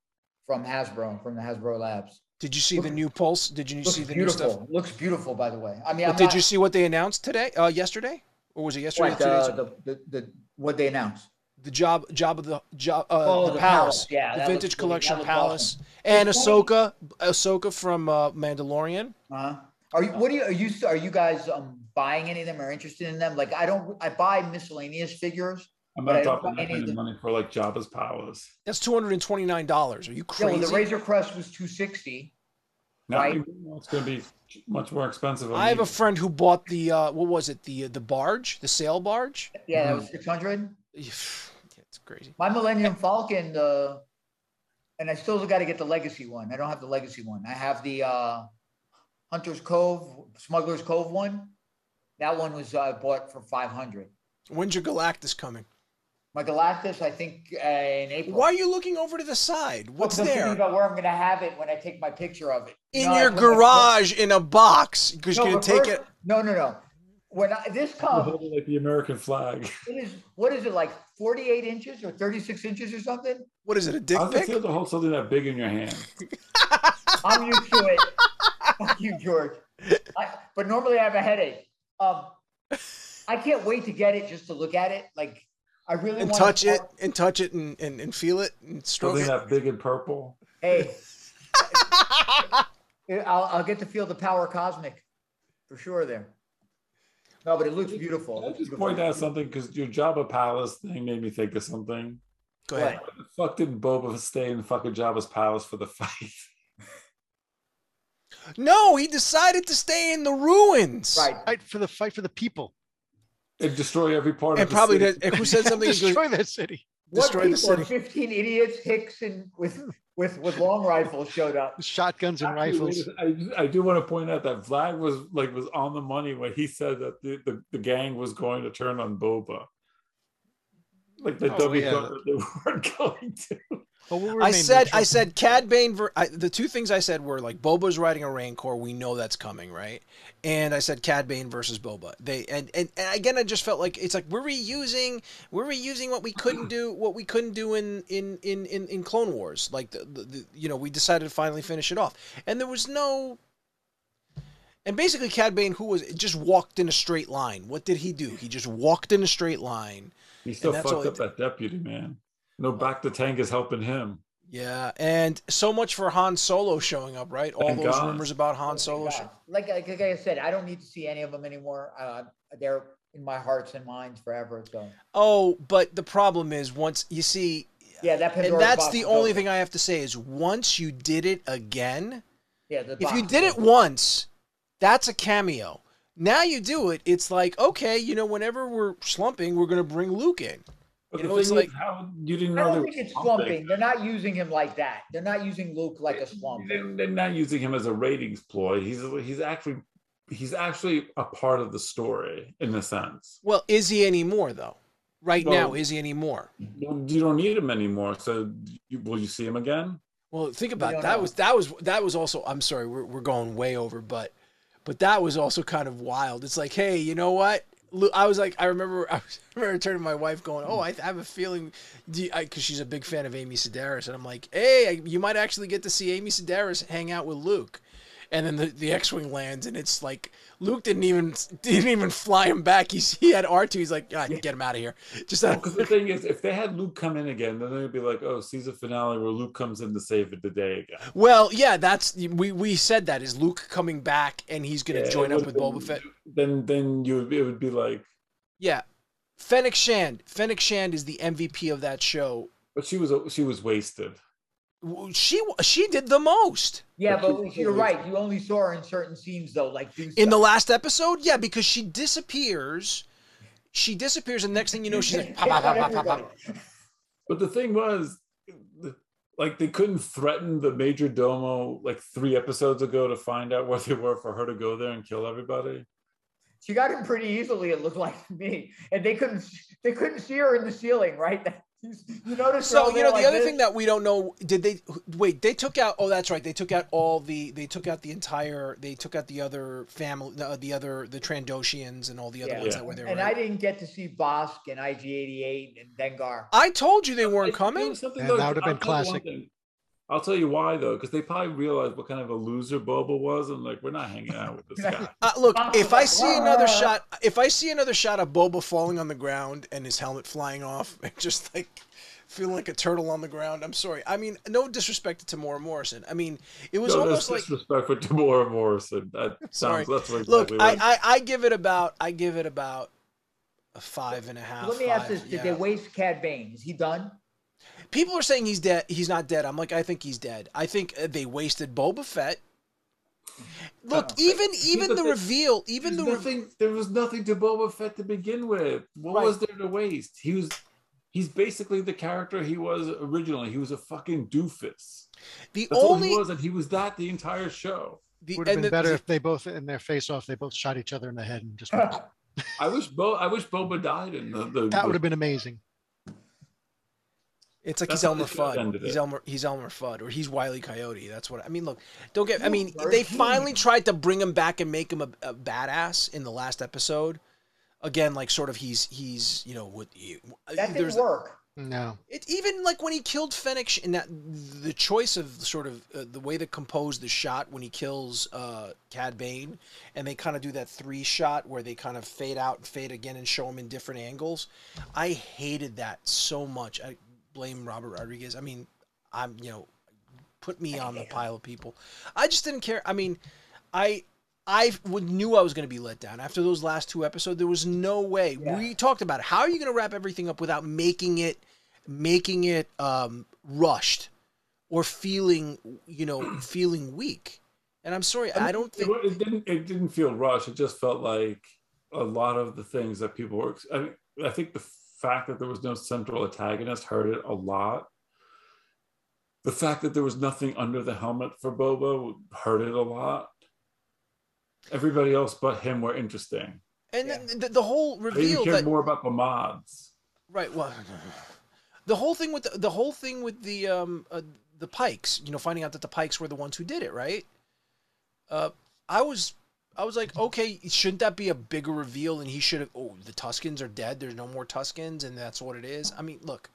Speaker 2: from Hasbro, from the Hasbro Labs.
Speaker 1: Did you see the new Pulse? Did you see the new stuff?
Speaker 2: beautiful. Looks beautiful, by the way. I mean,
Speaker 1: But did
Speaker 2: not,
Speaker 1: you see what they announced today? Uh, yesterday, or was it yesterday?
Speaker 2: what, uh, the, the, the, what they announced?
Speaker 1: the job job of the job uh,
Speaker 2: Oh,
Speaker 1: the,
Speaker 2: the
Speaker 1: palace,
Speaker 2: palace. Yeah,
Speaker 1: the vintage
Speaker 2: looks
Speaker 1: collection palace,
Speaker 2: awesome.
Speaker 1: and
Speaker 2: It's funny-
Speaker 1: Ahsoka, Ahsoka from uh, Mandalorian.
Speaker 2: Uh-huh. Are you? What do you? Are you? Are you guys um buying any of them or interested in them? Like, I don't. I buy miscellaneous figures.
Speaker 3: I'm
Speaker 2: But I
Speaker 3: not
Speaker 2: don't
Speaker 3: dropping
Speaker 2: buy
Speaker 3: that
Speaker 2: any
Speaker 3: kind
Speaker 2: of
Speaker 3: of
Speaker 2: the-
Speaker 3: money for like Jabba's palace.
Speaker 1: That's two hundred and twenty nine dollars. Are you
Speaker 2: Yeah, well,
Speaker 1: crazy?
Speaker 2: the Razor Crest was two sixty.
Speaker 3: Now,
Speaker 2: Right.
Speaker 3: it's going to be much more expensive. on
Speaker 1: I have a friend who bought the uh, what was it the the barge, the sail barge.
Speaker 2: Yeah, that was six hundred.
Speaker 1: it's crazy.
Speaker 2: My Millennium Falcon, uh, and I still got to get the Legacy one. I don't have the Legacy one. I have the uh, Hunter's Cove, Smuggler's Cove one. That one was uh, bought for five hundred.
Speaker 1: When's your Galactus coming?
Speaker 2: My Galactus, I think uh, in April.
Speaker 1: Why are you looking over to the side? What's
Speaker 2: I'm thinking
Speaker 1: there?
Speaker 2: about where I'm going to have it when I take my picture of it.
Speaker 1: In
Speaker 2: No,
Speaker 1: your garage in a box because
Speaker 2: No,
Speaker 1: you're gonna take
Speaker 2: first-
Speaker 1: it.
Speaker 2: No, no, no. When I, this
Speaker 3: You're
Speaker 2: comes,
Speaker 3: holding like the American flag.
Speaker 2: it is what is it like 48 inches or 36 inches or something?
Speaker 1: What is it? A dick
Speaker 3: How's it
Speaker 1: pic?
Speaker 3: feel to hold something that big in your hand?
Speaker 2: I'm used to it. Fuck you, George. I, but normally I have a headache. Um, I can't wait to get it just to look at it. Like I really
Speaker 1: and
Speaker 2: want
Speaker 1: touch
Speaker 2: to
Speaker 1: it and touch it and, and, and feel it and stroke
Speaker 3: Something
Speaker 1: it.
Speaker 3: that big and purple.
Speaker 2: Hey, I'll, I'll get to feel the power cosmic for sure there. No, but it looks beautiful.
Speaker 3: Can I just
Speaker 2: beautiful.
Speaker 3: point out something because your Jabba Palace thing made me think of something.
Speaker 1: Go ahead.
Speaker 3: Why the fuck didn't Boba stay in fucking Jabba's palace for the fight?
Speaker 1: No, he decided to stay in the ruins.
Speaker 2: Right.
Speaker 4: Fight for the fight for the people.
Speaker 3: And destroy every part
Speaker 1: And
Speaker 3: of the
Speaker 1: probably
Speaker 3: city.
Speaker 1: did, who said something? He goes,
Speaker 4: Destroy that city.
Speaker 2: What
Speaker 1: Destroy the
Speaker 2: people
Speaker 1: city.
Speaker 2: 15 idiots, Hicks and with with with long rifles showed up.
Speaker 4: Shotguns and
Speaker 3: Actually,
Speaker 4: rifles.
Speaker 3: I, a- I, I do want to point out that Vlad was like was on the money when he said that the, the, the gang was going to turn on Boba. Like the
Speaker 4: Oh,
Speaker 3: dummy
Speaker 4: yeah.
Speaker 3: thought that they weren't going to.
Speaker 4: Oh, what were
Speaker 1: I said, I said, Cad Bane. Ver- I, the two things I said were like Boba's riding a Rancor. We know that's coming, right? And I said Cad Bane versus Boba. They and, and and again, I just felt like it's like we're reusing, we're reusing what we couldn't do, what we couldn't do in in in in, in Clone Wars. Like the, the, the you know we decided to finally finish it off, and there was no. And basically, Cad Bane, who was just walked in a straight line. What did he do? He just walked in a straight line.
Speaker 3: He still fucked up that deputy man. No, back the tank is helping him.
Speaker 1: Yeah, and so much for Han Solo showing up, right? All
Speaker 3: Thank
Speaker 1: those
Speaker 3: God.
Speaker 1: rumors about Han Solo. Show-
Speaker 2: Like, like like I said, I don't need to see any of them anymore. Uh, they're in my hearts and minds forever. So
Speaker 1: Oh, but the problem is once you see,
Speaker 2: yeah, that
Speaker 1: and that's
Speaker 2: box
Speaker 1: the only
Speaker 2: open.
Speaker 1: thing I have to say is once you did it again,
Speaker 2: Yeah, the
Speaker 1: if you did it
Speaker 2: open.
Speaker 1: once, that's a cameo. Now you do it, it's like okay, you know, whenever we're slumping, we're gonna bring Luke in.
Speaker 3: But
Speaker 1: You
Speaker 3: the
Speaker 1: know, it's
Speaker 3: thing
Speaker 1: like-
Speaker 3: is, how you didn't
Speaker 2: I
Speaker 3: know
Speaker 2: don't think it's
Speaker 3: slumping.
Speaker 2: slumping. They're not using him like that. They're not using Luke like a slump.
Speaker 3: They're, they're not using him as a ratings ploy. He's he's actually he's actually a part of the story in a sense.
Speaker 1: Well, is he anymore though? Right now, is he anymore?
Speaker 3: You you don't need him anymore. So you, will you see him again?
Speaker 1: Well, think about it. that
Speaker 2: know.
Speaker 1: was that was that was also. I'm sorry, we're we're going way over, but but that was also kind of wild. It's like, hey, you know what? I was like, I remember, I was- I remember turning to my wife, going, "Oh, I have a feeling," because she's a big fan of Amy Sedaris, and I'm like, "Hey, you might actually get to see Amy Sedaris hang out with Luke." And then the, the X-wing lands, and it's like Luke didn't even didn't even fly him back. He's he had R two. He's like, I can get him out of here. Just
Speaker 3: Because the thing is, if they had Luke come in again, then they'd be like, "Oh, season finale where Luke comes in to save it the day again."
Speaker 1: Well, yeah, that's we we said that is Luke coming back, and he's gonna
Speaker 3: Yeah,
Speaker 1: join up with
Speaker 3: would've
Speaker 1: Boba Fett.
Speaker 3: Then then you it would be like,
Speaker 1: Yeah, Fennec Shand. Fennec Shand is the MVP of that show.
Speaker 3: but she was she was wasted.
Speaker 1: W- She she did the most
Speaker 2: Yeah,
Speaker 3: But
Speaker 2: but you're right. You only saw her in certain scenes though, like do
Speaker 1: in the last episode. Yeah, because she disappears. She disappears, and next thing you know, she's like, pop, pop, pop, pop, pop, pop.
Speaker 3: But the thing was, like they couldn't threaten the major domo like three episodes ago to find out where they were for her to go there and kill everybody.
Speaker 2: She got him pretty easily. It looked like to me, and they couldn't they couldn't see her in the ceiling, right? You notice?
Speaker 1: So you know the other thing that we don't know did they wait they took out oh that's right they took out all the they took out the entire they took out the other family the, the other the Trandoshians and all the other
Speaker 2: Yeah.
Speaker 1: ones
Speaker 3: Yeah.
Speaker 1: that were there
Speaker 2: and
Speaker 1: right?
Speaker 2: I didn't get to see Bossk and IG88 and Dengar.
Speaker 1: I told you they weren't
Speaker 3: Like,
Speaker 1: coming
Speaker 3: something
Speaker 4: that would've been
Speaker 3: tell you one
Speaker 4: classic.
Speaker 3: Thing. I'll tell you why though, because they probably realized what kind of a loser Boba was, and like we're not hanging out with this guy.
Speaker 1: Uh, look, if I see another shot, if I see another shot of Boba falling on the ground and his helmet flying off, and just like feeling like a turtle on the ground, I'm sorry. I mean, no disrespect to Temuera Morrison. I mean, it was
Speaker 3: no,
Speaker 1: almost
Speaker 3: there's
Speaker 1: like
Speaker 3: disrespect for Temuera Morrison. That
Speaker 1: Sorry.
Speaker 3: sounds that's what
Speaker 1: look.
Speaker 3: exactly
Speaker 1: I,
Speaker 3: what-
Speaker 1: I I give it about I give it about a five and a half.
Speaker 2: Let me ask this: Did
Speaker 1: yeah.
Speaker 2: they waste Cad Bane? Is he done?
Speaker 1: People are saying he's dead. He's not dead. I'm like, I think he's dead. I think uh, they wasted Boba Fett. Look,
Speaker 2: Uh,
Speaker 1: even even
Speaker 3: the
Speaker 1: the reveal, even
Speaker 3: There's
Speaker 1: the re-
Speaker 3: nothing. There was nothing to Boba Fett to begin with. What
Speaker 1: Right.
Speaker 3: was there to waste? He was. He's basically the character he was originally. He was a fucking doofus.
Speaker 1: the
Speaker 3: That's all
Speaker 1: only
Speaker 3: he was, and he was that the entire show.
Speaker 1: the,
Speaker 4: Would have been
Speaker 1: the-
Speaker 4: better
Speaker 1: the-
Speaker 4: if they both in their face off, they both shot each other in the head and just
Speaker 3: I wish Bo. I wish Boba died in the. the
Speaker 4: that would have been amazing.
Speaker 1: It's like
Speaker 3: That's
Speaker 1: he's Elmer Fudd. He's. Elmer. He's Elmer Fudd, or he's Wiley Coyote. That's what I mean. Look, don't get. I mean, they finally tried to bring him back and make him a, a badass in the last episode. Again, like sort of he's he's you know what he,
Speaker 2: That
Speaker 1: there's
Speaker 2: didn't work.
Speaker 4: No.
Speaker 1: it even like when he killed Fennec in that the choice of sort of uh, the way they compose the shot when he kills uh, Cad Bane, and they kind of do that three shot where they kind of fade out and fade again and show him in different angles. I hated that so much. I blame Robert Rodriguez. I mean, I'm you know, put me on the pile of people. I just didn't care. I mean, I. I knew I was going to be let down after those last two episodes. There was no way.
Speaker 2: Yeah.
Speaker 1: We talked about it. How are you going to wrap everything up without making it making it um, rushed or feeling you know feeling weak and i'm sorry i don't
Speaker 3: It,
Speaker 1: think
Speaker 3: wa- it didn't. It didn't feel rushed. It just felt like a lot of the things that people were. I, mean, I think the fact that there was no central antagonist hurt it a lot. The fact that there was nothing under the helmet for Boba hurt it a lot. Everybody else but him were interesting.
Speaker 1: and then the, the whole
Speaker 3: I even
Speaker 1: reveal
Speaker 3: cared
Speaker 1: that
Speaker 3: more about the mods.
Speaker 1: right well the whole thing with the, the whole thing with the um uh, the Pykes you know finding out that the Pykes were the ones who did it right uh i was i was like okay shouldn't that be a bigger reveal and he should have oh the Tuskens are dead there's no more Tuskens and that's what it is i mean look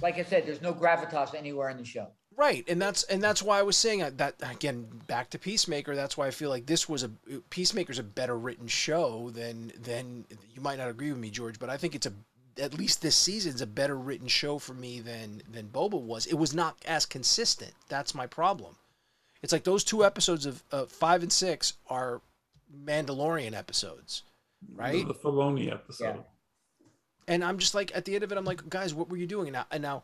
Speaker 2: Like I said, there's no gravitas anywhere in the show.
Speaker 1: Right, and that's and that's why I was saying that, that again. Back to Peacemaker. That's why I feel like this was a Peacemaker's a better written show than than you might not agree with me, George, but I think it's a at least this season's a better written show for me than than Boba was. It was not as consistent. That's my problem. It's like those two episodes of uh, five and six are Mandalorian episodes, right?
Speaker 3: The Filoni episode.
Speaker 2: Yeah.
Speaker 1: And I'm just like, at the end of it, I'm like, guys, what were you doing? And now, and now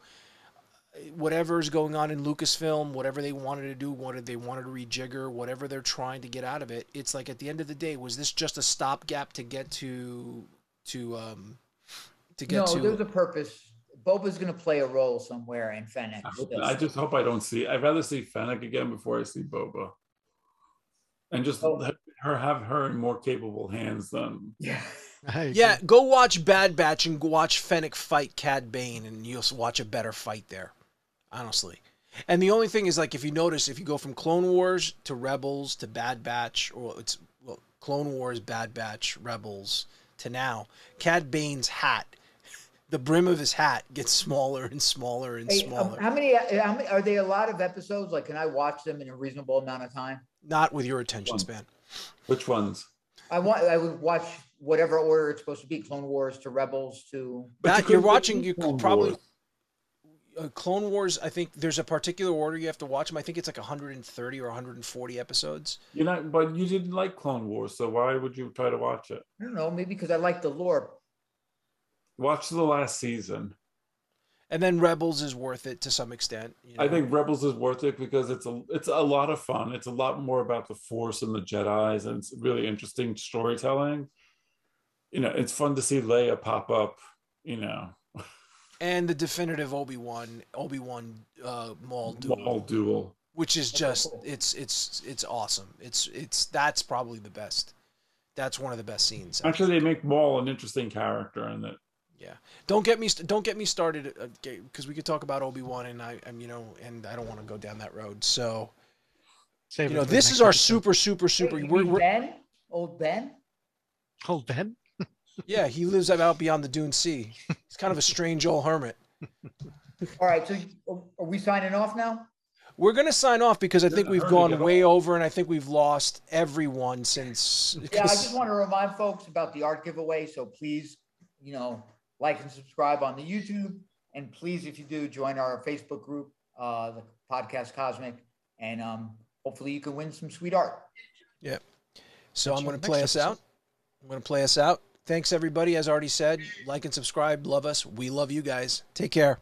Speaker 1: whatever's going on in Lucasfilm, whatever they wanted to do, what they wanted to rejigger, whatever they're trying to get out of it, it's like at the end of the day, was this just a stopgap to get to to um to get
Speaker 2: no,
Speaker 1: to
Speaker 2: there's a purpose. Boba's going to play a role somewhere in Fennec.
Speaker 3: I, hope- I just hope I don't see. I'd rather see Fennec again before I see Boba, and just
Speaker 2: Oh.
Speaker 3: Let her have her in more capable hands than
Speaker 2: yeah.
Speaker 1: Yeah, go watch Bad Batch and go watch Fennec fight Cad Bane, and you'll watch a better fight there, honestly. And the only thing is, like, if you notice, if you go from Clone Wars to Rebels to Bad Batch, or it's well, Clone Wars, Bad Batch, Rebels to now, Cad Bane's hat, the brim of his hat gets smaller and smaller and
Speaker 2: Hey, um,
Speaker 1: smaller.
Speaker 2: how many? How many? Are they a lot of episodes? Like, can I watch them in a reasonable amount of time?
Speaker 1: Not with your attention
Speaker 3: One.
Speaker 1: span.
Speaker 3: Which ones?
Speaker 2: I want. I would watch whatever order it's supposed to be: Clone Wars to Rebels to.
Speaker 3: But
Speaker 1: That,
Speaker 3: you
Speaker 1: you're watching. You
Speaker 3: Clone
Speaker 1: could probably
Speaker 3: Wars.
Speaker 1: uh, Clone Wars. I think there's a particular order you have to watch them. I think it's like 130 or 140 episodes.
Speaker 3: You're not, but you didn't like Clone Wars, so why would you try to watch it?
Speaker 2: I don't know. Maybe because I like the lore.
Speaker 3: Watch the last season.
Speaker 1: And then Rebels is worth it to some extent. you
Speaker 3: I think Rebels is worth it because it's a it's a lot of fun. It's a lot more about the Force and the Jedi's, and it's really interesting storytelling. You know, it's fun to see Leia pop up. You know,
Speaker 1: and the definitive Obi Wan Obi Wan uh, Maul duel,
Speaker 3: Maul duel.
Speaker 1: which is just it's it's it's awesome. It's it's that's probably the best. That's one of the best scenes.
Speaker 3: Actually, they make Maul an interesting character, and that
Speaker 1: Yeah. Don't get me st- don't get me started uh, because we could talk about Obi Wan and I am you know and I don't want to go down that road. So
Speaker 4: Save
Speaker 1: you know this is our
Speaker 4: episode.
Speaker 1: super super super.
Speaker 2: Wait,
Speaker 1: we're, we're,
Speaker 2: Ben, old Ben.
Speaker 4: Oh, Ben?
Speaker 1: yeah, he lives out beyond the Dune Sea. He's kind of a strange old hermit.
Speaker 2: All right. So are we signing off now?
Speaker 1: We're gonna sign off because I think we've gone way over and I think we've lost everyone since.
Speaker 2: Yeah, I just want to remind folks about the art giveaway. So please, you know, like and subscribe on the YouTube. And please, if you do, join our Facebook group, uh, the podcast Cosmic. And um, hopefully you can win some sweet art. Yeah.
Speaker 1: So I'm going to play
Speaker 4: next
Speaker 1: us
Speaker 4: episode.
Speaker 1: out. I'm going to play us out. Thanks, everybody. As already said, like and subscribe. Love us. We love you guys. Take care.